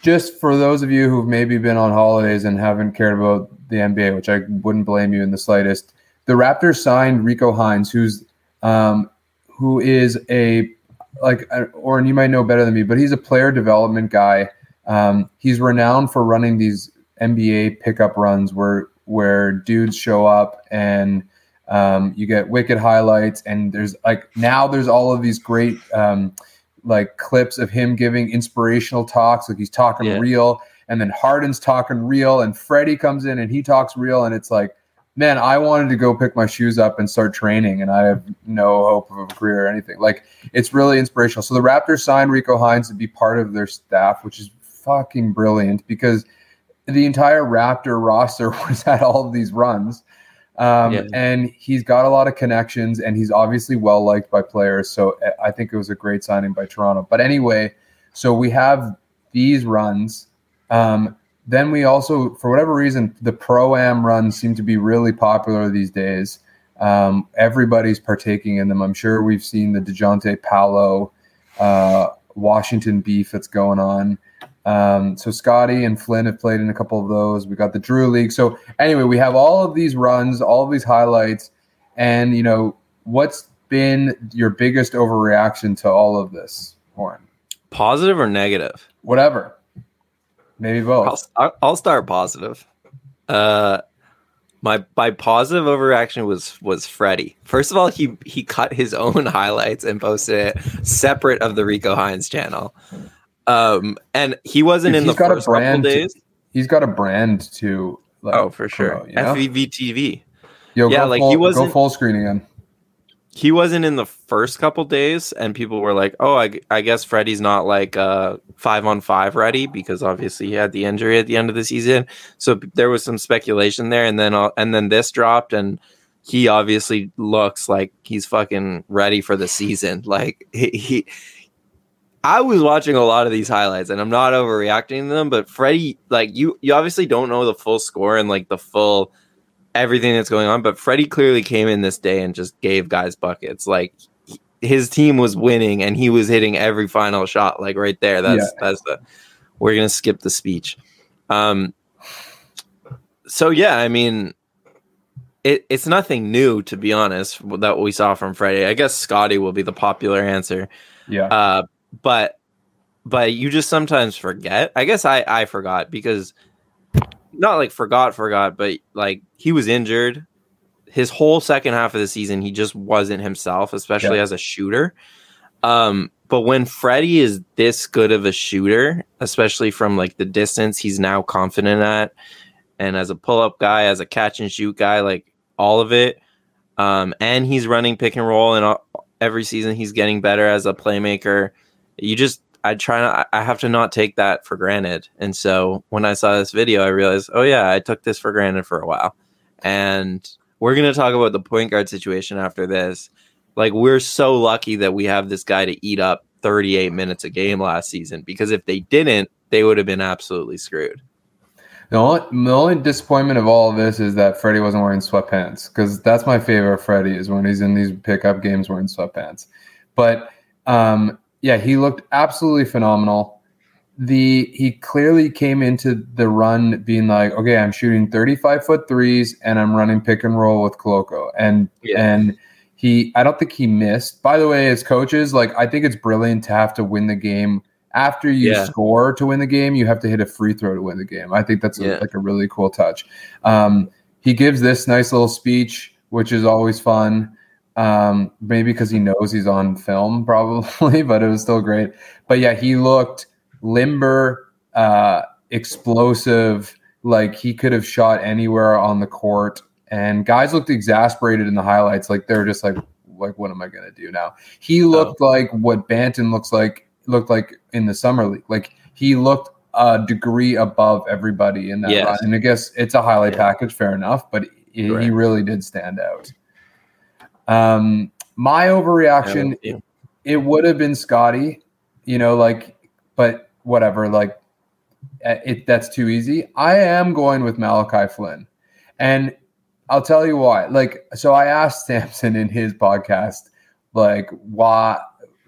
just for those of you who've maybe been on holidays and haven't cared about the NBA, which I wouldn't blame you in the slightest, the Raptors signed Rico Hines, who's um, who is a like, uh, or you might know better than me, but he's a player development guy. Um, he's renowned for running these NBA pickup runs where where dudes show up and um, you get wicked highlights, and there's like now there's all of these great um, like clips of him giving inspirational talks, like he's talking Yeah. real, and then Harden's talking real, and Freddie comes in and he talks real, and it's like, man, I wanted to go pick my shoes up and start training, and I have no hope of a career or anything. Like it's really inspirational. So the Raptors signed Rico Hines to be part of their staff, which is fucking brilliant because the entire Raptor roster was at all of these runs. Um, Yeah. And he's got a lot of connections and he's obviously well liked by players. So uh, I think it was a great signing by Toronto. But anyway, so we have these runs. Um, then we also, for whatever reason, the pro am runs seem to be really popular these days. Um, everybody's partaking in them. I'm sure we've seen the Dejounte Paolo, uh, Washington beef that's going on. Um, so Scotty and Flynn have played in a couple of those. We got the Drew League. So anyway, we have all of these runs, all of these highlights, and you know what's been your biggest overreaction to all of this? Oren? Positive or negative? Whatever. Maybe both. I'll, start- I'll start positive. Uh, my my positive overreaction was was Freddie. First of all, he he cut his own highlights and posted it separate of the Rico Hines channel. Um, and he wasn't Dude, in the he's got a first couple brand to- days. He's got a brand to. Like, oh, for sure. promote, you know? FVVTV. Yo, Yeah, like, full, he wasn't- full screen again. he wasn't in the first couple days and people were like oh I, I guess freddie's not like uh five on five ready because obviously he had the injury at the end of the season so there was some speculation there and then uh, and then this dropped and he obviously looks like he's fucking ready for the season like he, he I was watching a lot of these highlights and I'm not overreacting to them, but Freddie, like you, you obviously don't know the full score and like the full everything that's going on, but Freddie clearly came in this day and just gave guys buckets. Like his team was winning and he was hitting every final shot, like right there. That's Yeah. that's the we're gonna skip the speech. Um so yeah, I mean it, it's nothing new to be honest that we saw from Freddie. I guess Scotty will be the popular answer. Yeah. Uh, but but you just sometimes forget. I guess I I forgot because not like forgot forgot, but like he was injured. His whole second half of the season, he just wasn't himself, especially Yeah. as a shooter. Um, but when Freddie is this good of a shooter, especially from like the distance he's now confident at, and as a pull up guy, as a catch and shoot guy, like all of it, um, and he's running pick and roll, and uh, every season he's getting better as a playmaker. You just I try not I have to not take that for granted. And so when I saw this video, I realized, oh yeah, I took this for granted for a while. And we're gonna talk about the point guard situation after this. Like we're so lucky that we have this guy to eat up 38 minutes a game last season because if they didn't, they would have been absolutely screwed. The only, the only disappointment of all of this is that Freddie wasn't wearing sweatpants because that's my favorite Freddie is when he's in these pickup games wearing sweatpants. But um, yeah, he looked absolutely phenomenal. The he clearly came into the run being like, okay, I'm shooting 35 foot threes and I'm running pick and roll with Koloko, and Yeah. and he I don't think he missed. By the way, as coaches, like I think it's brilliant to have to win the game after you Yeah. score to win the game. You have to hit a free throw to win the game. I think that's a, Yeah. like a really cool touch. Um, he gives this nice little speech, which is always fun. Um, maybe because he knows he's on film, probably, but it was still great. But yeah, he looked limber, uh, explosive. Like he could have shot anywhere on the court, and guys looked exasperated in the highlights. Like they're just like, like what am I gonna do now? He looked like what Banton looks like looked like in the summer league. Like he looked a degree above everybody in that Yes. run. And I guess it's a highlight Yeah. package, fair enough, but he, he really did stand out. Um, my overreaction, Yeah. it would have been Scotty, you know, like, but whatever, like, uh, it that's too easy. I am going with Malachi Flynn, and I'll tell you why. Like, so I asked Sampson in his podcast, like, why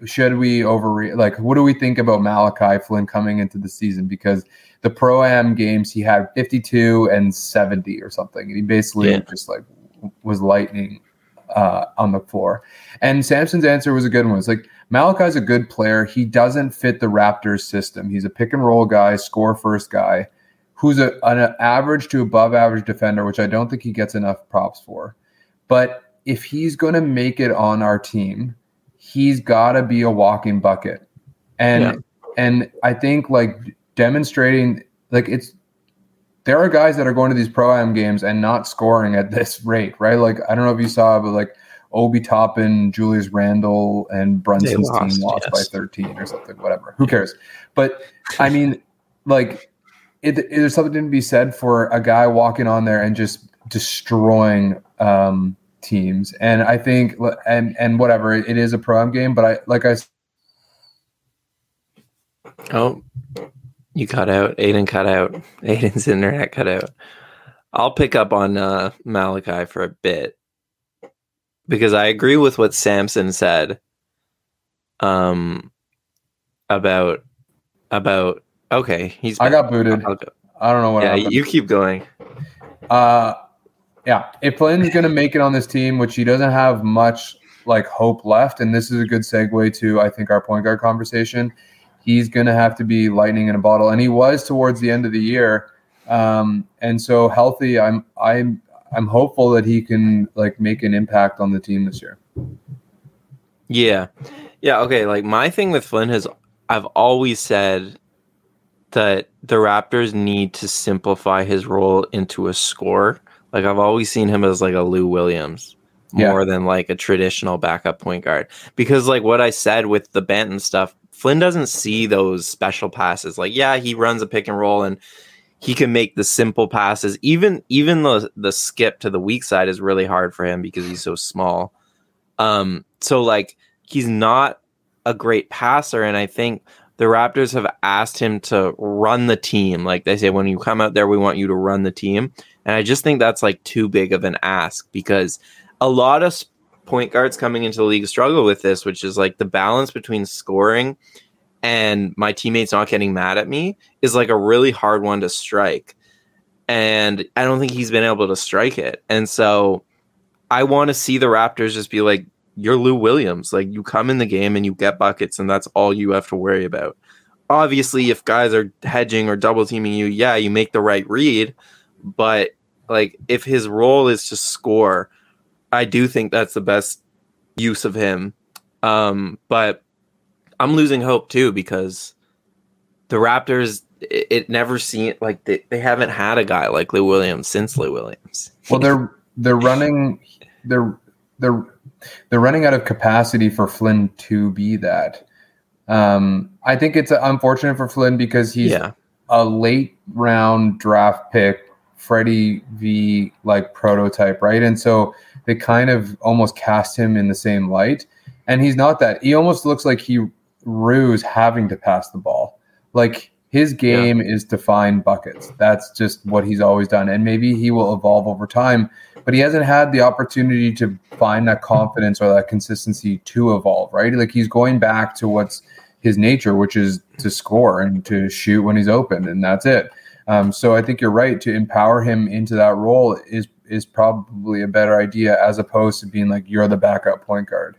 should we overre like what do we think about Malachi Flynn coming into the season? Because the pro am games he had 52 and 70 or something. And he basically Yeah. just like was lightning uh, on the floor. And Samson's answer was a good one. It's like Malachi's a good player. He doesn't fit the Raptors system. He's a pick and roll guy, score first guy, who's a, an average to above average defender, which I don't think he gets enough props for. But if he's going to make it on our team, he's got to be a walking bucket. And Yeah. and I think like demonstrating like it's there are guys that are going to these pro am games and not scoring at this rate, right? Like I don't know if you saw, but like Obi Toppin, Julius Randle, and Brunson's lost, team lost by 13 or something, whatever. Who cares? But I mean, like, it, it- there's something to be said for a guy walking on there and just destroying um, teams. And I think, and and whatever, it is a pro am game, but I like I Oh, you cut out. Aiden cut out. Aiden's internet cut out. I'll pick up on uh, Malachi for a bit because I agree with what Samson said um, about about okay. He's I got booted. I'll go. I don't know what Yeah, happened. you keep going. Uh, yeah, if Flynn's going to make it on this team, which he doesn't have much like hope left, and this is a good segue to I think our point guard conversation. He's going to have to be lightning in a bottle, and he was towards the end of the year. Um, and so healthy, I'm I'm I'm hopeful that he can like make an impact on the team this year. Yeah. Yeah, okay, like my thing with Flynn has I've always said that the Raptors need to simplify his role into a score. Like I've always seen him as like a Lou Williams more yeah. than like a traditional backup point guard. Because like what I said with the Banton stuff, Flynn doesn't see those special passes. Like yeah, he runs a pick and roll and he can make the simple passes. Even even the the skip to the weak side is really hard for him because he's so small. Um so like he's not a great passer and I think the Raptors have asked him to run the team. Like they say, when you come out there, we want you to run the team. And I just think that's like too big of an ask because a lot of point guards coming into the league struggle with this, which is like the balance between scoring and my teammates not getting mad at me is like a really hard one to strike. And I don't think he's been able to strike it. And so I want to see the Raptors just be like, you're Lou Williams. Like you come in the game and you get buckets, and that's all you have to worry about. Obviously, if guys are hedging or double teaming you, yeah, you make the right read. But like if his role is to score, I do think that's the best use of him. Um, but I'm losing hope too because the Raptors it, it never seen like they, they haven't had a guy like Lou Williams since Lou Williams. Well, they're they're running they're they're they're running out of capacity for Flynn to be that. Um, I think it's unfortunate for Flynn because he's yeah. a late round draft pick, Freddie V like prototype, right? And so they kind of almost cast him in the same light. And he's not that. He almost looks like he rues having to pass the ball. Like his game yeah. is to find buckets. That's just what he's always done. And maybe he will evolve over time but he hasn't had the opportunity to find that confidence or that consistency to evolve, right? Like he's going back to what's his nature, which is to score and to shoot when he's open, and that's it. Um, so I think you're right to empower him into that role is is probably a better idea as opposed to being like you're the backup point guard.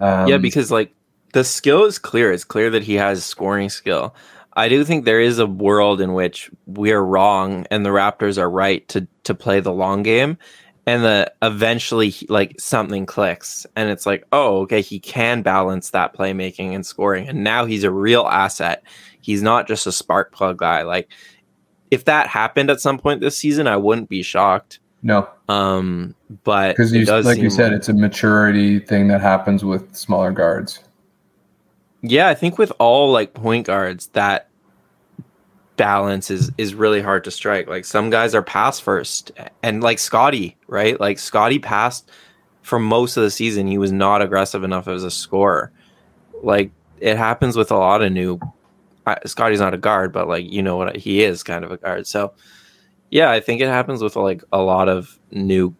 Um, yeah, because like the skill is clear. It's clear that he has scoring skill. I do think there is a world in which we're wrong and the Raptors are right to to play the long game and then eventually like something clicks and it's like oh okay he can balance that playmaking and scoring and now he's a real asset he's not just a spark plug guy like if that happened at some point this season i wouldn't be shocked no um but because like you said like, it's a maturity thing that happens with smaller guards yeah i think with all like point guards that balance is is really hard to strike. Like some guys are pass first, and like Scotty, right? Like Scotty passed for most of the season. He was not aggressive enough as a scorer. Like it happens with a lot of new. Scotty's not a guard, but like you know what he is, kind of a guard. So yeah, I think it happens with like a lot of new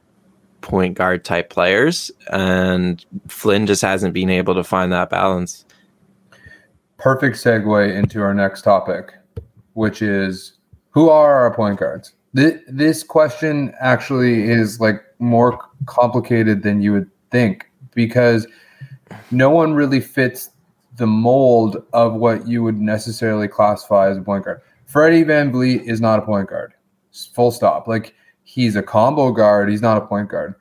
point guard type players, and Flynn just hasn't been able to find that balance. Perfect segue into our next topic which is who are our point guards? This, question actually is like more complicated than you would think because no one really fits the mold of what you would necessarily classify as a point guard. Freddie VanVleet is not a point guard. Full stop. Like he's a combo guard. He's not a point guard.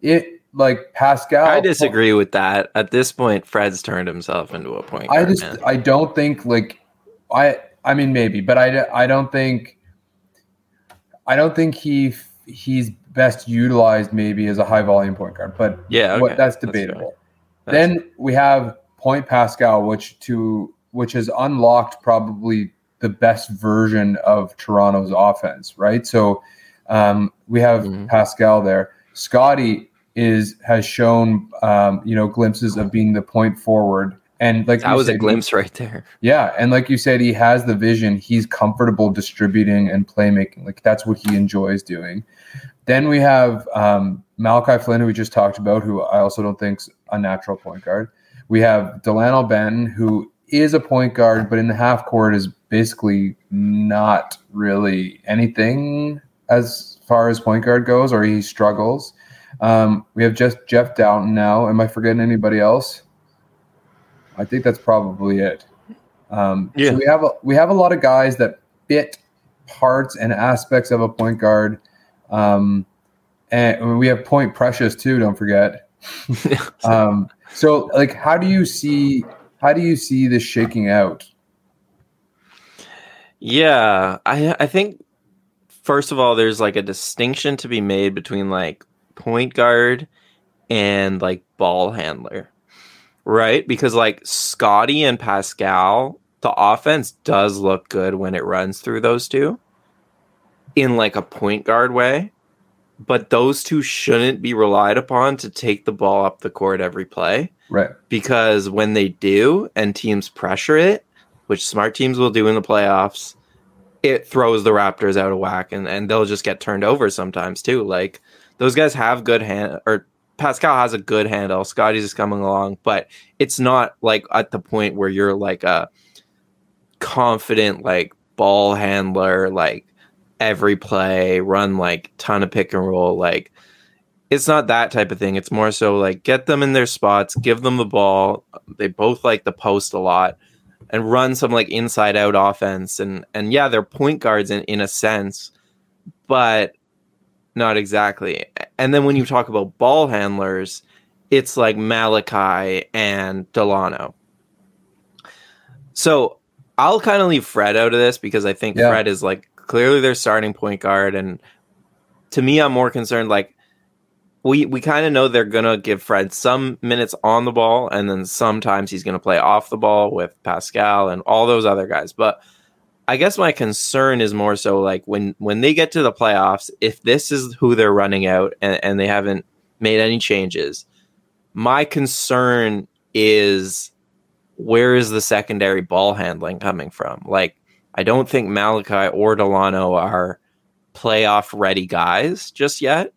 It like Pascal. I disagree with that. At this point, Fred's turned himself into a point guard. I just man. I don't think like I I mean, maybe, but I, I don't think I don't think he he's best utilized maybe as a high volume point guard. But yeah, okay. what, that's debatable. That's then we have Point Pascal, which to which has unlocked probably the best version of Toronto's offense, right? So um, we have mm-hmm. Pascal there. Scotty is has shown um, you know glimpses of being the point forward and like that was said, a glimpse right there. Yeah, and like you said, he has the vision. He's comfortable distributing and playmaking. Like that's what he enjoys doing. Then we have um, Malachi Flynn, who we just talked about, who I also don't think's a natural point guard. We have Dalano Banton, who is a point guard, but in the half court is basically not really anything as far as point guard goes, or he struggles. Um, we have just Jeff Dowtin now. Am I forgetting anybody else? I think that's probably it. Um, Yeah. So we have a, we have a lot of guys that fit parts and aspects of a point guard. Um, and we have Point Precious too. Don't forget. Um, so like, how do you see how do you see this shaking out? Yeah, I I think first of all, there's like a distinction to be made between like point guard and like ball handler, right? Because like Scotty and Pascal, the offense does look good when it runs through those two in like a point guard way, but those two shouldn't be relied upon to take the ball up the court every play Right. because when they do and teams pressure it, which smart teams will do in the playoffs, it throws the Raptors out of whack and, and they'll just get turned over sometimes too. Like those guys have good hand or Pascal has a good handle. Scotty's just coming along, but it's not like at the point where you're like a confident like ball handler, like every play, run like ton of pick and roll, like it's not that type of thing. It's more so like get them in their spots, give them the ball. They both like the post a lot and run some like inside out offense. And and yeah, they're point guards in, in a sense, but not exactly. And then when you talk about ball handlers, it's like Malachi and Dalano. So I'll kind of leave Fred out of this because I think Yeah. Fred is like clearly their starting point guard. And to me, I'm more concerned like we we kind of know they're gonna give Fred some minutes on the ball, and then sometimes he's gonna play off the ball with Pascal and all those other guys. But I guess my concern is more so like when when they get to the playoffs, if this is who they're running out and, and they haven't made any changes, my concern is where is the secondary ball handling coming from? Like, I don't think Malachi or Dalano are playoff ready guys just yet.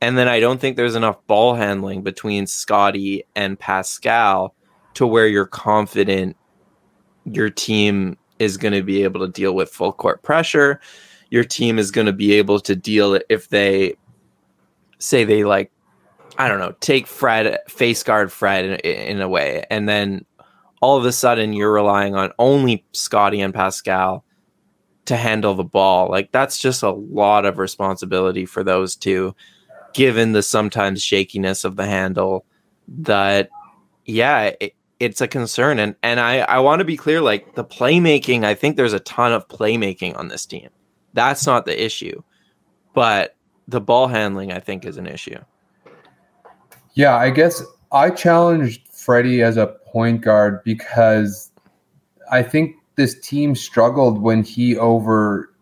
And then I don't think there's enough ball handling between Scotty and Pascal to where you're confident your team is going to be able to deal with full court pressure. Your team is going to be able to deal if they say they like, I don't know, take Fred, face guard Fred in, in a way. And then all of a sudden you're relying on only Scotty and Pascal to handle the ball. Like that's just a lot of responsibility for those two given the sometimes shakiness of the handle that yeah it, it's a concern. And and i i want to be clear like the playmaking i think there's a ton of playmaking on this team. That's not the issue but the ball handling i think is an issue. Yeah, I guess I challenged Freddie as a point guard because I think this team struggled when he over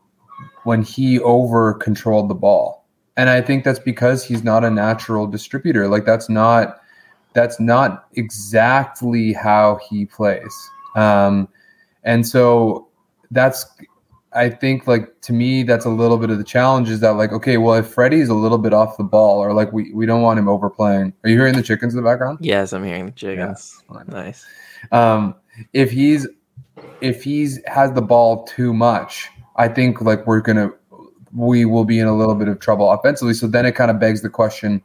when he over controlled the ball. And I think that's because he's not a natural distributor. Like that's not that's not exactly how he plays. Um and so that's I think like to me that's a little bit of the challenge is that like okay well if Freddie's a little bit off the ball or like we, we don't want him overplaying. Are you hearing the chickens in the background? yes i'm hearing the chickens Yeah. nice Um if he's if he's has the ball too much, I think like we're gonna we will be in a little bit of trouble offensively. So then it kind of begs the question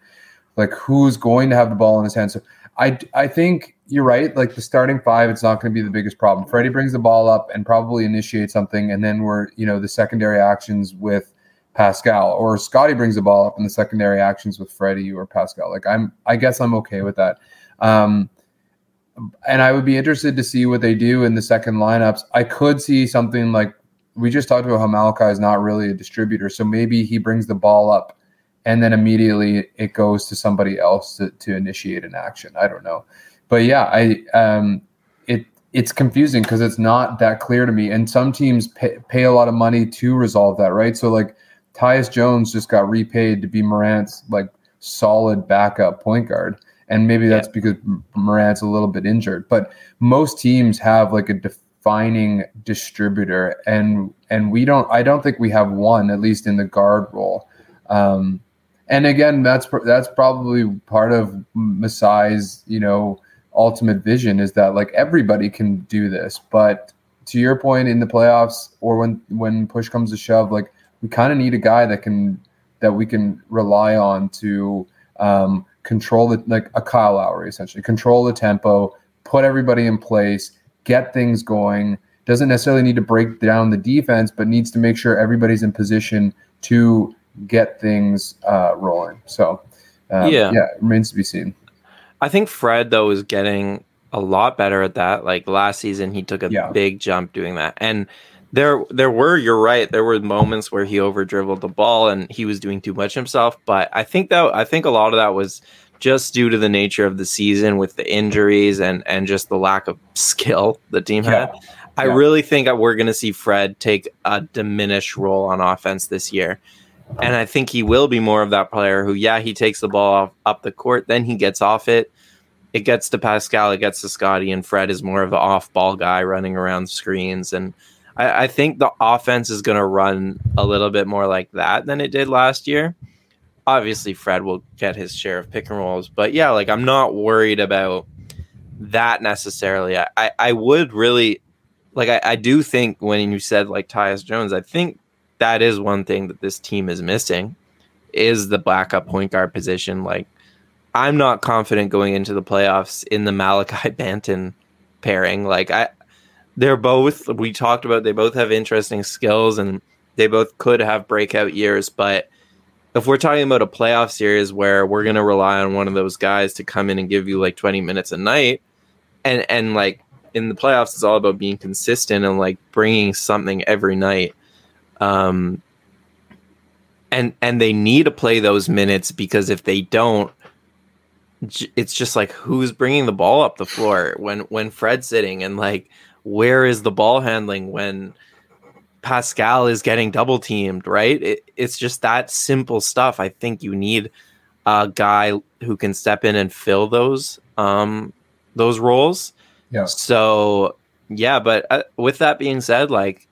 like who's going to have the ball in his hands. So I I think you're right. Like the starting five, it's not going to be the biggest problem. Freddie brings the ball up and probably initiates something, and then we're you know the secondary actions with Pascal or Scotty brings the ball up in the secondary actions with Freddie or Pascal. Like I'm I guess I'm okay with that. Um, and I would be interested to see what they do in the second lineups. I could see something like we just talked about how Malachi is not really a distributor, so maybe he brings the ball up and then immediately it goes to somebody else to, to initiate an action. I don't know, but yeah, I um, it it's confusing because it's not that clear to me. And some teams pay, pay a lot of money to resolve that, right? So like Tyus Jones just got repaid to be Morant's like solid backup point guard. And maybe that's because Morant's a little bit injured, but most teams have like a defining distributor, and and we don't. I don't think we have one, at least in the guard role. Um, and again, that's that's probably part of Masai's, you know, ultimate vision is that like everybody can do this. But to your point, in the playoffs or when when push comes to shove, like we kind of need a guy that can that we can rely on to um, control the like a Kyle Lowry essentially, control the tempo, put everybody in place, get things going. Doesn't necessarily need to break down the defense, but needs to make sure everybody's in position to get things uh, rolling. So, um, Yeah. yeah, it remains to be seen. I think Fred though is getting a lot better at that. Like last season, he took a Yeah. big jump doing that, and there there were you're right. There were moments where he over dribbled the ball and he was doing too much himself. But I think that I think a lot of that was just due to the nature of the season with the injuries and and just the lack of skill the team Yeah. had. I Yeah. really think that we're going to see Fred take a diminished role on offense this year. And I think he will be more of that player who, yeah, he takes the ball off, up the court, then he gets off it. It gets to Pascal, it gets to Scotty, and Fred is more of an off ball guy running around screens. And I, I think the offense is going to run a little bit more like that than it did last year. Obviously, Fred will get his share of pick and rolls, but yeah, like I'm not worried about that necessarily. I, I, I would really like I, I do think when you said like Tyus Jones, I think that is one thing that this team is missing is the backup point guard position. Like I'm not confident going into the playoffs in the Malachi Banton pairing. Like I they're both we talked about they both have interesting skills and they both could have breakout years, but if we're talking about a playoff series where we're going to rely on one of those guys to come in and give you like 20 minutes a night and and like in the playoffs it's all about being consistent and like bringing something every night um and and they need to play those minutes because if they don't it's just like who's bringing the ball up the floor when when Fred's sitting and like where is the ball handling when Pascal is getting double teamed, right? It, it's just that simple stuff. I think you need a guy who can step in and fill those um those roles. Yeah. So yeah, but uh, with that being said, like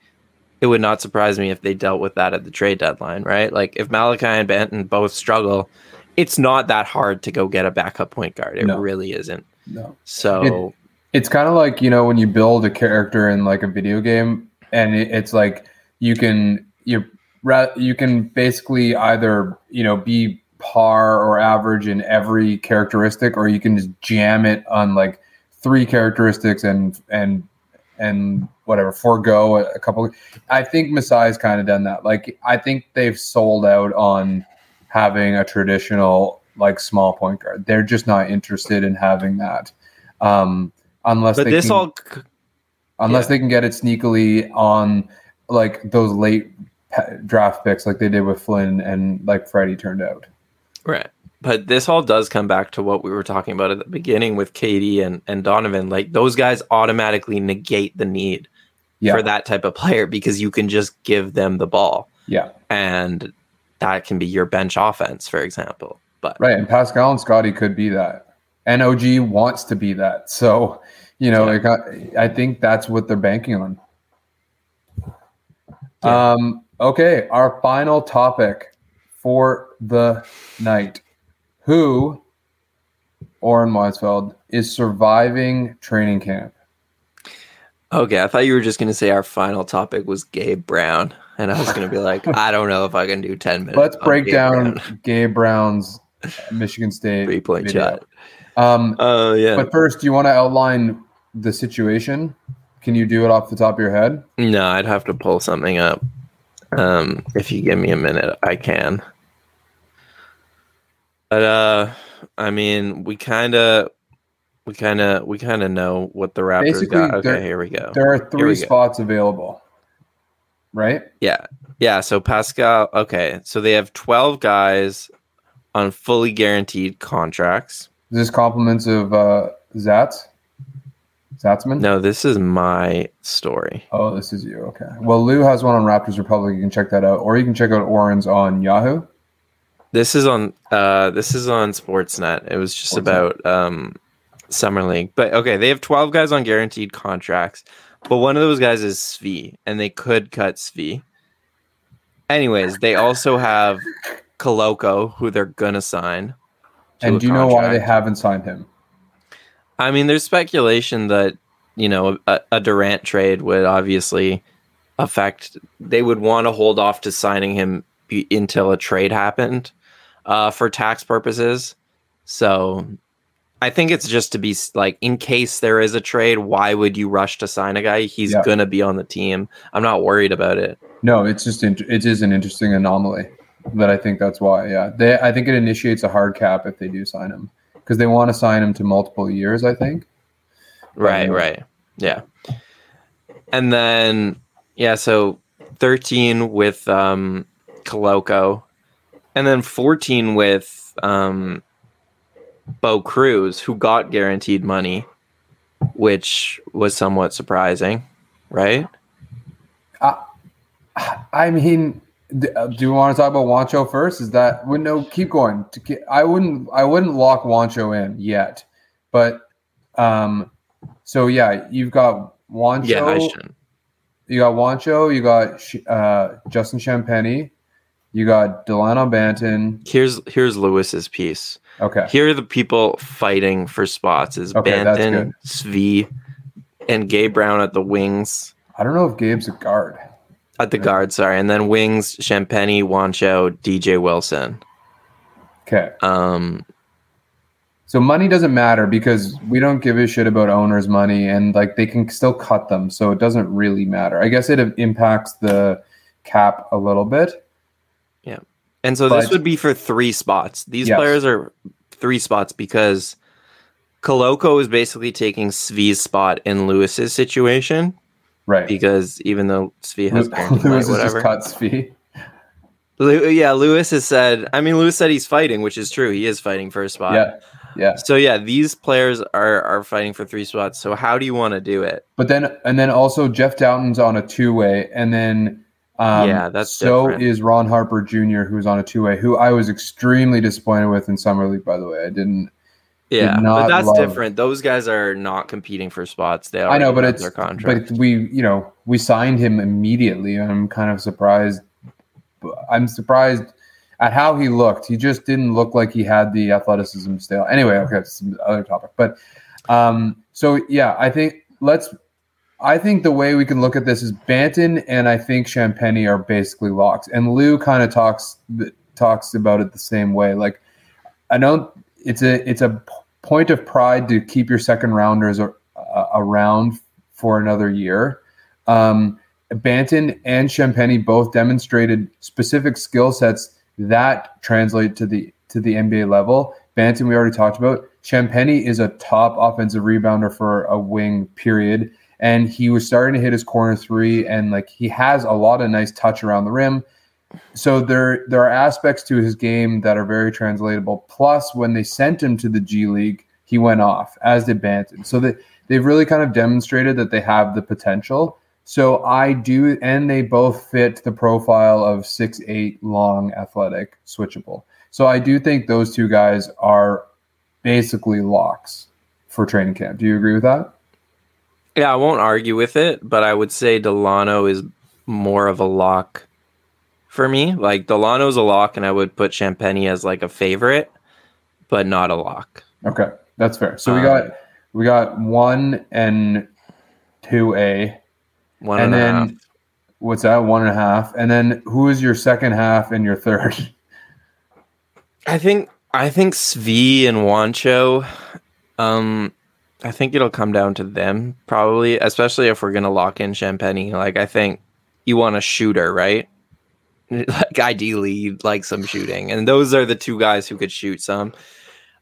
it would not surprise me if they dealt with that at the trade deadline, right? Like if Malachi and Banton both struggle, it's not that hard to go get a backup point guard. It No. really isn't. No. So It's kind of like, you know, when you build a character in like a video game and it, it's like you can you you can basically either, you know, be par or average in every characteristic or you can just jam it on like three characteristics and and and whatever forego a, a couple I think Masai's kind of done that. Like I think they've sold out on having a traditional like small point guard. They're just not interested in having that. Um unless but they this can, all unless yeah. they can get it sneakily on like those late draft picks like they did with Flynn and like Freddie turned out. Right. But this all does come back to what we were talking about at the beginning with KD and, and Donovan. Like those guys automatically negate the need Yeah. for that type of player because you can just give them the ball. Yeah. And that can be your bench offense, for example. But Right. And Pascal and Scotty could be that. And OG wants to be that. So, you know, Yeah. I, I think that's what they're banking on. Yeah. Um, okay. Our final topic for the night. Who, Oren Weisfeld, is surviving training camp? okay, I thought you were just gonna say our final topic was Gabe Brown. And I was gonna be like, I don't know if I can do ten minutes. Let's break Gabe down Brown. Gabe Brown's Michigan State three point shot. Um, Oh yeah. but first, do you want to outline the situation? Can you do it off the top of your head? No, I'd have to pull something up. Um, if you give me a minute, I can. But uh, I mean, we kind of, we kind of, we kind of know what the Raptors Basically, got. Okay, there- here we go. There are three we go. spots available, right? Yeah, yeah. So Pascal. Okay, so they have twelve guys on fully guaranteed contracts. Is this compliments of uh, Zatz? Zatzman? No, this is my story. Oh, this is you. Okay. Well, Lou has one on Raptors Republic. You can check that out, or you can check out Oren's on Yahoo. This is on uh this is on Sportsnet. It was just Sportsnet. about um summer league. But okay, they have 12 guys on guaranteed contracts. But one of those guys is Svi and they could cut Svi. Anyways, they also have Koloko who they're going to sign. And do you know why they haven't signed him? I mean, there's speculation that, you know, a, a Durant trade would obviously affect they would want to hold off to signing him until a trade happened uh, for tax purposes. So I think it's just to be like, in case there is a trade, why would you rush to sign a guy? He's Yeah. gonna be on the team. I'm not worried about it. No, it's just int- it is an interesting anomaly, but I think that's why. Yeah, they I think it initiates a hard cap if they do sign him because they want to sign him to multiple years. I think. Right, yeah. right. Yeah. And then yeah, so 13 with um Koloko and then 14 with um Bo Cruz who got guaranteed money which was somewhat surprising, right? I mean, uh, do you want to talk about Juancho first? Is that well, no? Keep going. I wouldn't. I wouldn't lock Juancho in yet, but um, so yeah, you've got Juancho. Yeah, I shouldn't. You got Juancho. You got uh, Justin Champagnie. You got Dalano Banton. Here's here's Lewis's piece. Okay. Here are the people fighting for spots is Okay, Banton. Svi, and Gabe Brown at the wings. I don't know if Gabe's a guard. At the guard, sorry. And then wings, Champagnie, Juancho, DJ Wilson. Okay. Um So money doesn't matter because we don't give a shit about owners' money and like they can still cut them. So it doesn't really matter. I guess it impacts the cap a little bit. And so this would be for three spots. These Yes. players are three spots because Koloko is basically taking Svi's spot in Lewis's situation Right. because even though Svi has Lewis just whatever. cut fee. Lew- yeah, Lewis has said I mean Lewis said he's fighting, which is true. He is fighting for a spot. Yeah. Yeah. So yeah, these players are are fighting for three spots. So how do you want to do it? But then and then also Jeff Dowtin's on a two way, and then um, Yeah, that's so different. is Ron Harper Jr., who's on a two way, who I was extremely disappointed with in summer league. By the way, I didn't. Yeah, but not that's love- different. Those guys are not competing for spots. They I know, but it's their contract. but we you know we signed him immediately. and I'm kind of surprised. I'm surprised at how he looked. He just didn't look like he had the athleticism still. Anyway, okay, it's another topic. But um, so yeah, I think let's. I think the way we can look at this is Banton and I think Champagnie are basically locks, and Lou kind of talks talks about it the same way. Like I know it's a it's a point of pride to keep your second rounders ar- uh, around for another year. Um, Banton and Champagnie both demonstrated specific skill sets that translate to the to the NBA level. Banton we already talked about. Champagnie is a top offensive rebounder for a wing period, and he was starting to hit his corner three, and like he has a lot of nice touch around the rim. So there there are aspects to his game that are very translatable. Plus, when they sent him to the G League, he went off, as did Banton. So that they've really kind of demonstrated that they have the potential. So I do, and they both fit the profile of six eight long, athletic, switchable. So I do think those two guys are basically locks for training camp. Do you agree with that? Yeah, I won't argue with it, but I would say Dalano is more of a lock for me. Like Dalano's a lock, and I would put Champagnie as like a favorite, but not a lock. Okay, that's fair. So we Um, got we got one and two A. One And and, a then- half. What's that? One and a half. And then who is your second half and your third? I think I think Svi and Juancho. Um, I think it'll come down to them probably, especially if we're gonna lock in Champagnie. Like I think you want a shooter, right? Like ideally, you'd like some shooting, and those are the two guys who could shoot some.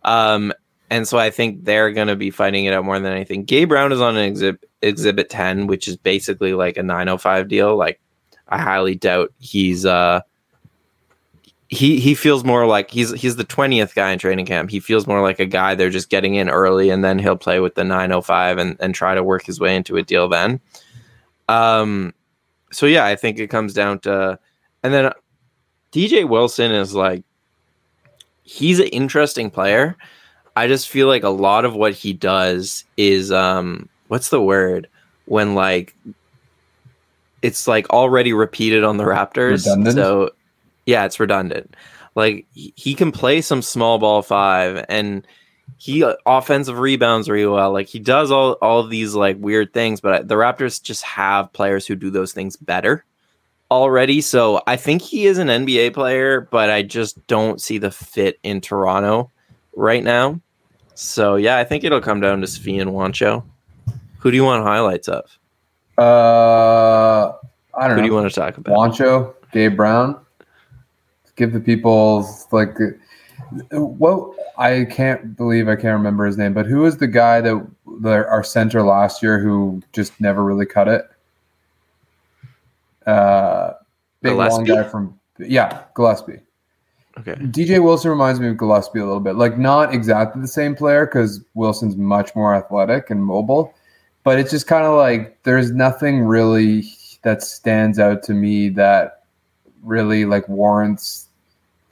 Um, and so I think they're gonna be fighting it out more than anything. Gabe Brown is on an exhibit exhibit ten, which is basically like a nine hundred five deal. Like I highly doubt he's uh he he feels more like he's he's the 20th guy in training camp. He feels more like a guy they're just getting in early and then he'll play with the 905 and and try to work his way into a deal then. Um so yeah, I think it comes down to and then DJ Wilson is like he's an interesting player. I just feel like a lot of what he does is um what's the word when like it's like already repeated on the Raptors. Redundant? So yeah, it's redundant. Like he can play some small ball five and he uh, offensive rebounds really well. Like he does all all of these like weird things, but the Raptors just have players who do those things better already. So I think he is an NBA player, but I just don't see the fit in Toronto right now. So yeah, I think it'll come down to Svi and Juancho. Who do you want highlights of? Uh, I don't Who know. Who do you want to talk about? Juancho, Gabe Brown. Give the people like what I can't believe I can't remember his name, but who was the guy that the, our center last year who just never really cut it? Uh, big long guy from yeah, Gillespie. Okay. DJ Wilson reminds me of Gillespie a little bit. Like not exactly the same player because Wilson's much more athletic and mobile, but it's just kind of like there's nothing really that stands out to me that really like warrants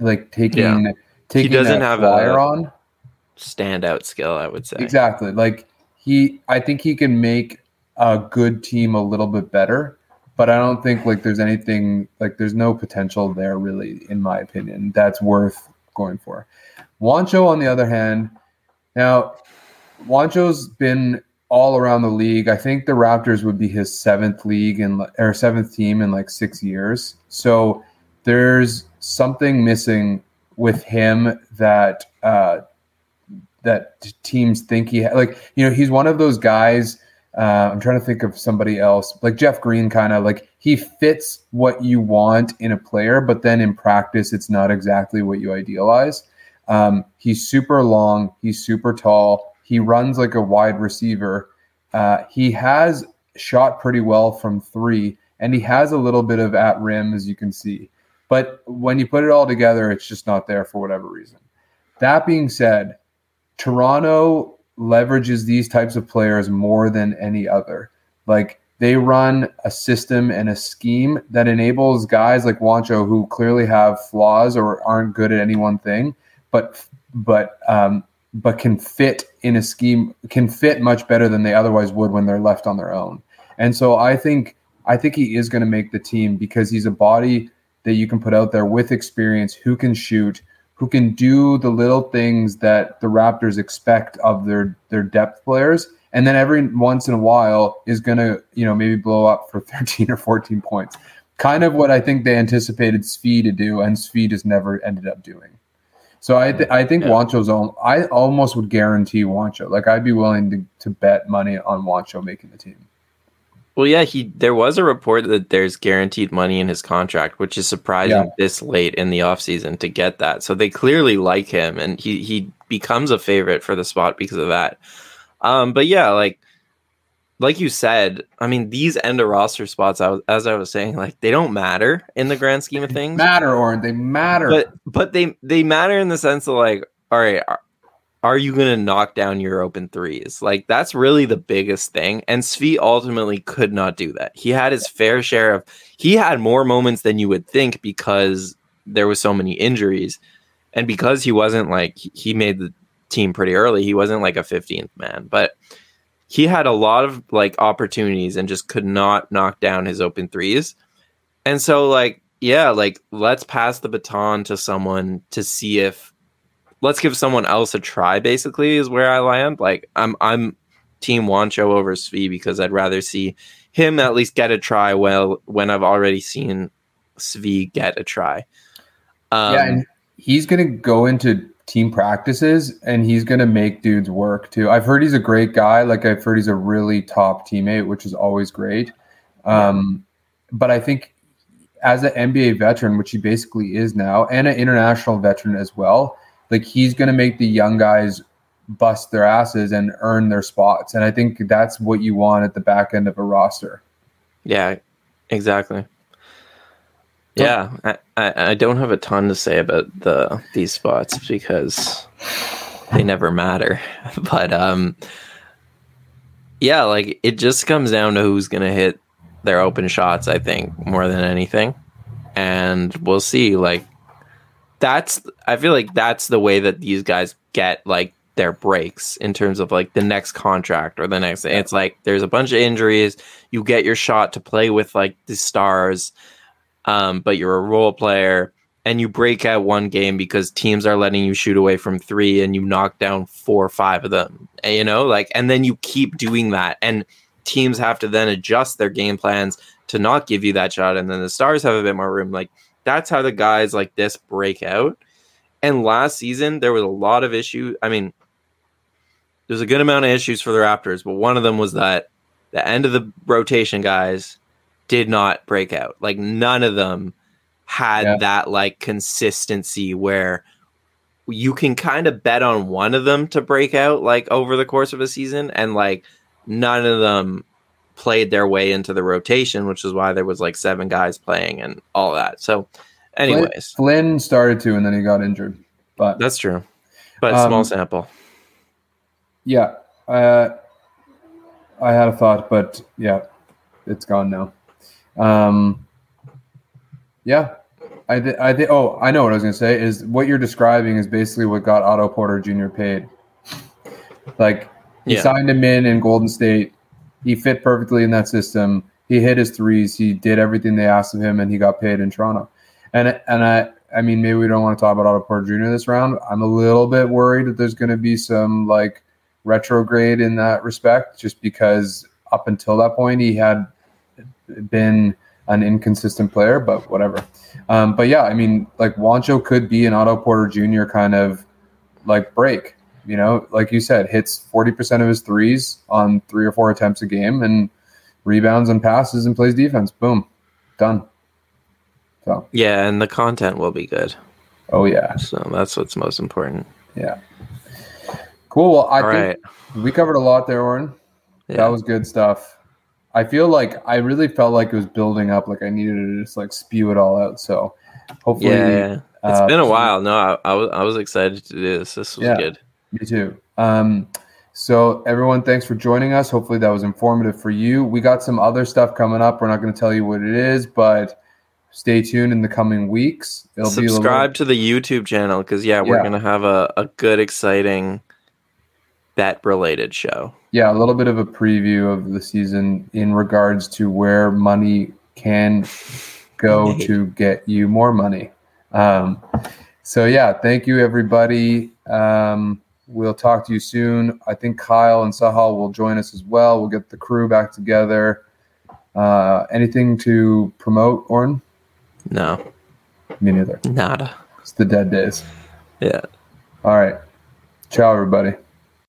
like taking Yeah. taking doesn't have flyer a- on. Standout skill, I would say. Exactly. Like he I think he can make a good team a little bit better, but I don't think like there's anything like there's no potential there really in my opinion that's worth going for. Juancho on the other hand, now Juancho's been all around the league. I think the Raptors would be his seventh league and or seventh team in like 6 years. So there's something missing with him that uh that teams think he ha- like you know he's one of those guys uh, i'm trying to think of somebody else like jeff green kind of like he fits what you want in a player but then in practice it's not exactly what you idealize. Um, he's super long he's super tall he runs like a wide receiver. Uh, he has shot pretty well from three and he has a little bit of at rim as you can see but when you put it all together it's just not there for whatever reason that being said Toronto leverages these types of players more than any other. Like they run a system and a scheme that enables guys like Juancho who clearly have flaws or aren't good at any one thing, but but um, but can fit in a scheme can fit much better than they otherwise would when they're left on their own. And so I think I think he is going to make the team because he's a body that you can put out there with experience who can shoot who can do the little things that the Raptors expect of their their depth players, and then every once in a while is going to you know maybe blow up for 13 or 14 points. Kind of what I think they anticipated Svi to do, and Svi just never ended up doing. So I th- I think Yeah. Juancho's on. I almost would guarantee Juancho. Like I'd be willing to, to bet money on Juancho making the team. Well, yeah, he there was a report that there's guaranteed money in his contract, which is surprising Yeah. this late in the offseason to get that. So they clearly like him and he he becomes a favorite for the spot because of that. Um but yeah, like like you said, I mean these end of roster spots I was, as I was saying, like they don't matter in the grand scheme of things. Matter or they matter. but but they they matter in the sense of like all right are, are you going to knock down your open threes? Like that's really the biggest thing and Svi ultimately could not do that. He had his fair share of he had more moments than you would think because there was so many injuries and because he wasn't like he- made the team pretty early he wasn't like a 15th man but he had a lot of like opportunities and just could not knock down his open threes. And so like yeah like let's pass the baton to someone to see if let's give someone else a try basically is where i land like i'm i'm team Juancho over svi because i'd rather see him at least get a try well when i've already seen svi get a try um, yeah, and he's going to go into team practices and he's going to make dudes work too. I've heard he's a great guy. Like I've heard he's a really top teammate, which is always great. Um, but I think as an NBA veteran, which he basically is now, and an international veteran as well, like he's going to make the young guys bust their asses and earn their spots. And I think that's what you want at the back end of a roster. Yeah, exactly. Yeah, I, I, I don't have a ton to say about the these spots because they never matter. But um yeah, like it just comes down to who's gonna hit their open shots, I think, more than anything. And we'll see. Like that's I feel like that's the way that these guys get like their breaks in terms of like the next contract or the next it's like there's a bunch of injuries you get your shot to play with like the stars um, but you're a role player and you break out one game because teams are letting you shoot away from three and you knock down four or five of them and, you know like and then you keep doing that and teams have to then adjust their game plans to not give you that shot and then the stars have a bit more room like that's how the guys like this break out And last season, there was a lot of issues. I mean, there's a good amount of issues for the Raptors, but one of them was that the end of the rotation guys did not break out. Like none of them had yeah. that like consistency where you can kind of bet on one of them to break out like over the course of a season and like none of them played their way into the rotation, which is why there was like seven guys playing and all that. So anyways, Flynn started to and then he got injured. But that's true. But um, small sample. Yeah. Uh, I had a thought, but yeah, it's gone now. Um, yeah, I think I think. Oh, I know what I was gonna say. Is what you're describing is basically what got Otto Porter Jr. paid. Like he yeah. signed him in in Golden State. He fit perfectly in that system. He hit his threes. He did everything they asked of him, and he got paid in Toronto. And and I I mean maybe we don't want to talk about Otto Porter Jr. this round. I'm a little bit worried that there's going to be some like retrograde in that respect, just because up until that point he had been an inconsistent player, but whatever. Um, but yeah, I mean, like Juancho could be an Otto Porter Jr. kind of like break. You know, like you said, hits forty percent of his threes on three or four attempts a game, and rebounds and passes and plays defense. Boom, done. So yeah, and the content will be good. Oh yeah. So that's what's most important. Yeah. Cool. Well, I All think right. we covered a lot there, Oren. Yeah. That was good stuff. I feel like I really felt like it was building up. Like I needed to just like spew it all out. So hopefully, yeah, yeah. it's uh, been a while. No, I, I, was I was excited to do this. This was yeah, good. Me too. Um, so everyone, thanks for joining us. Hopefully that was informative for you. We got some other stuff coming up. We're not going to tell you what it is, but stay tuned in the coming weeks. It'll Subscribe little... to the YouTube channel because yeah, we're yeah. going to have a, a good, exciting bet related show. Yeah, a little bit of a preview of the season in regards to where money can go to get you more money. Um, so yeah, thank you everybody. Um, we'll talk to you soon. I think Kyle and Sahal will join us as well. We'll get the crew back together. Uh, anything to promote, Oren? No. Me neither. Nada. It's the dead days. Yeah. All right. Ciao, everybody.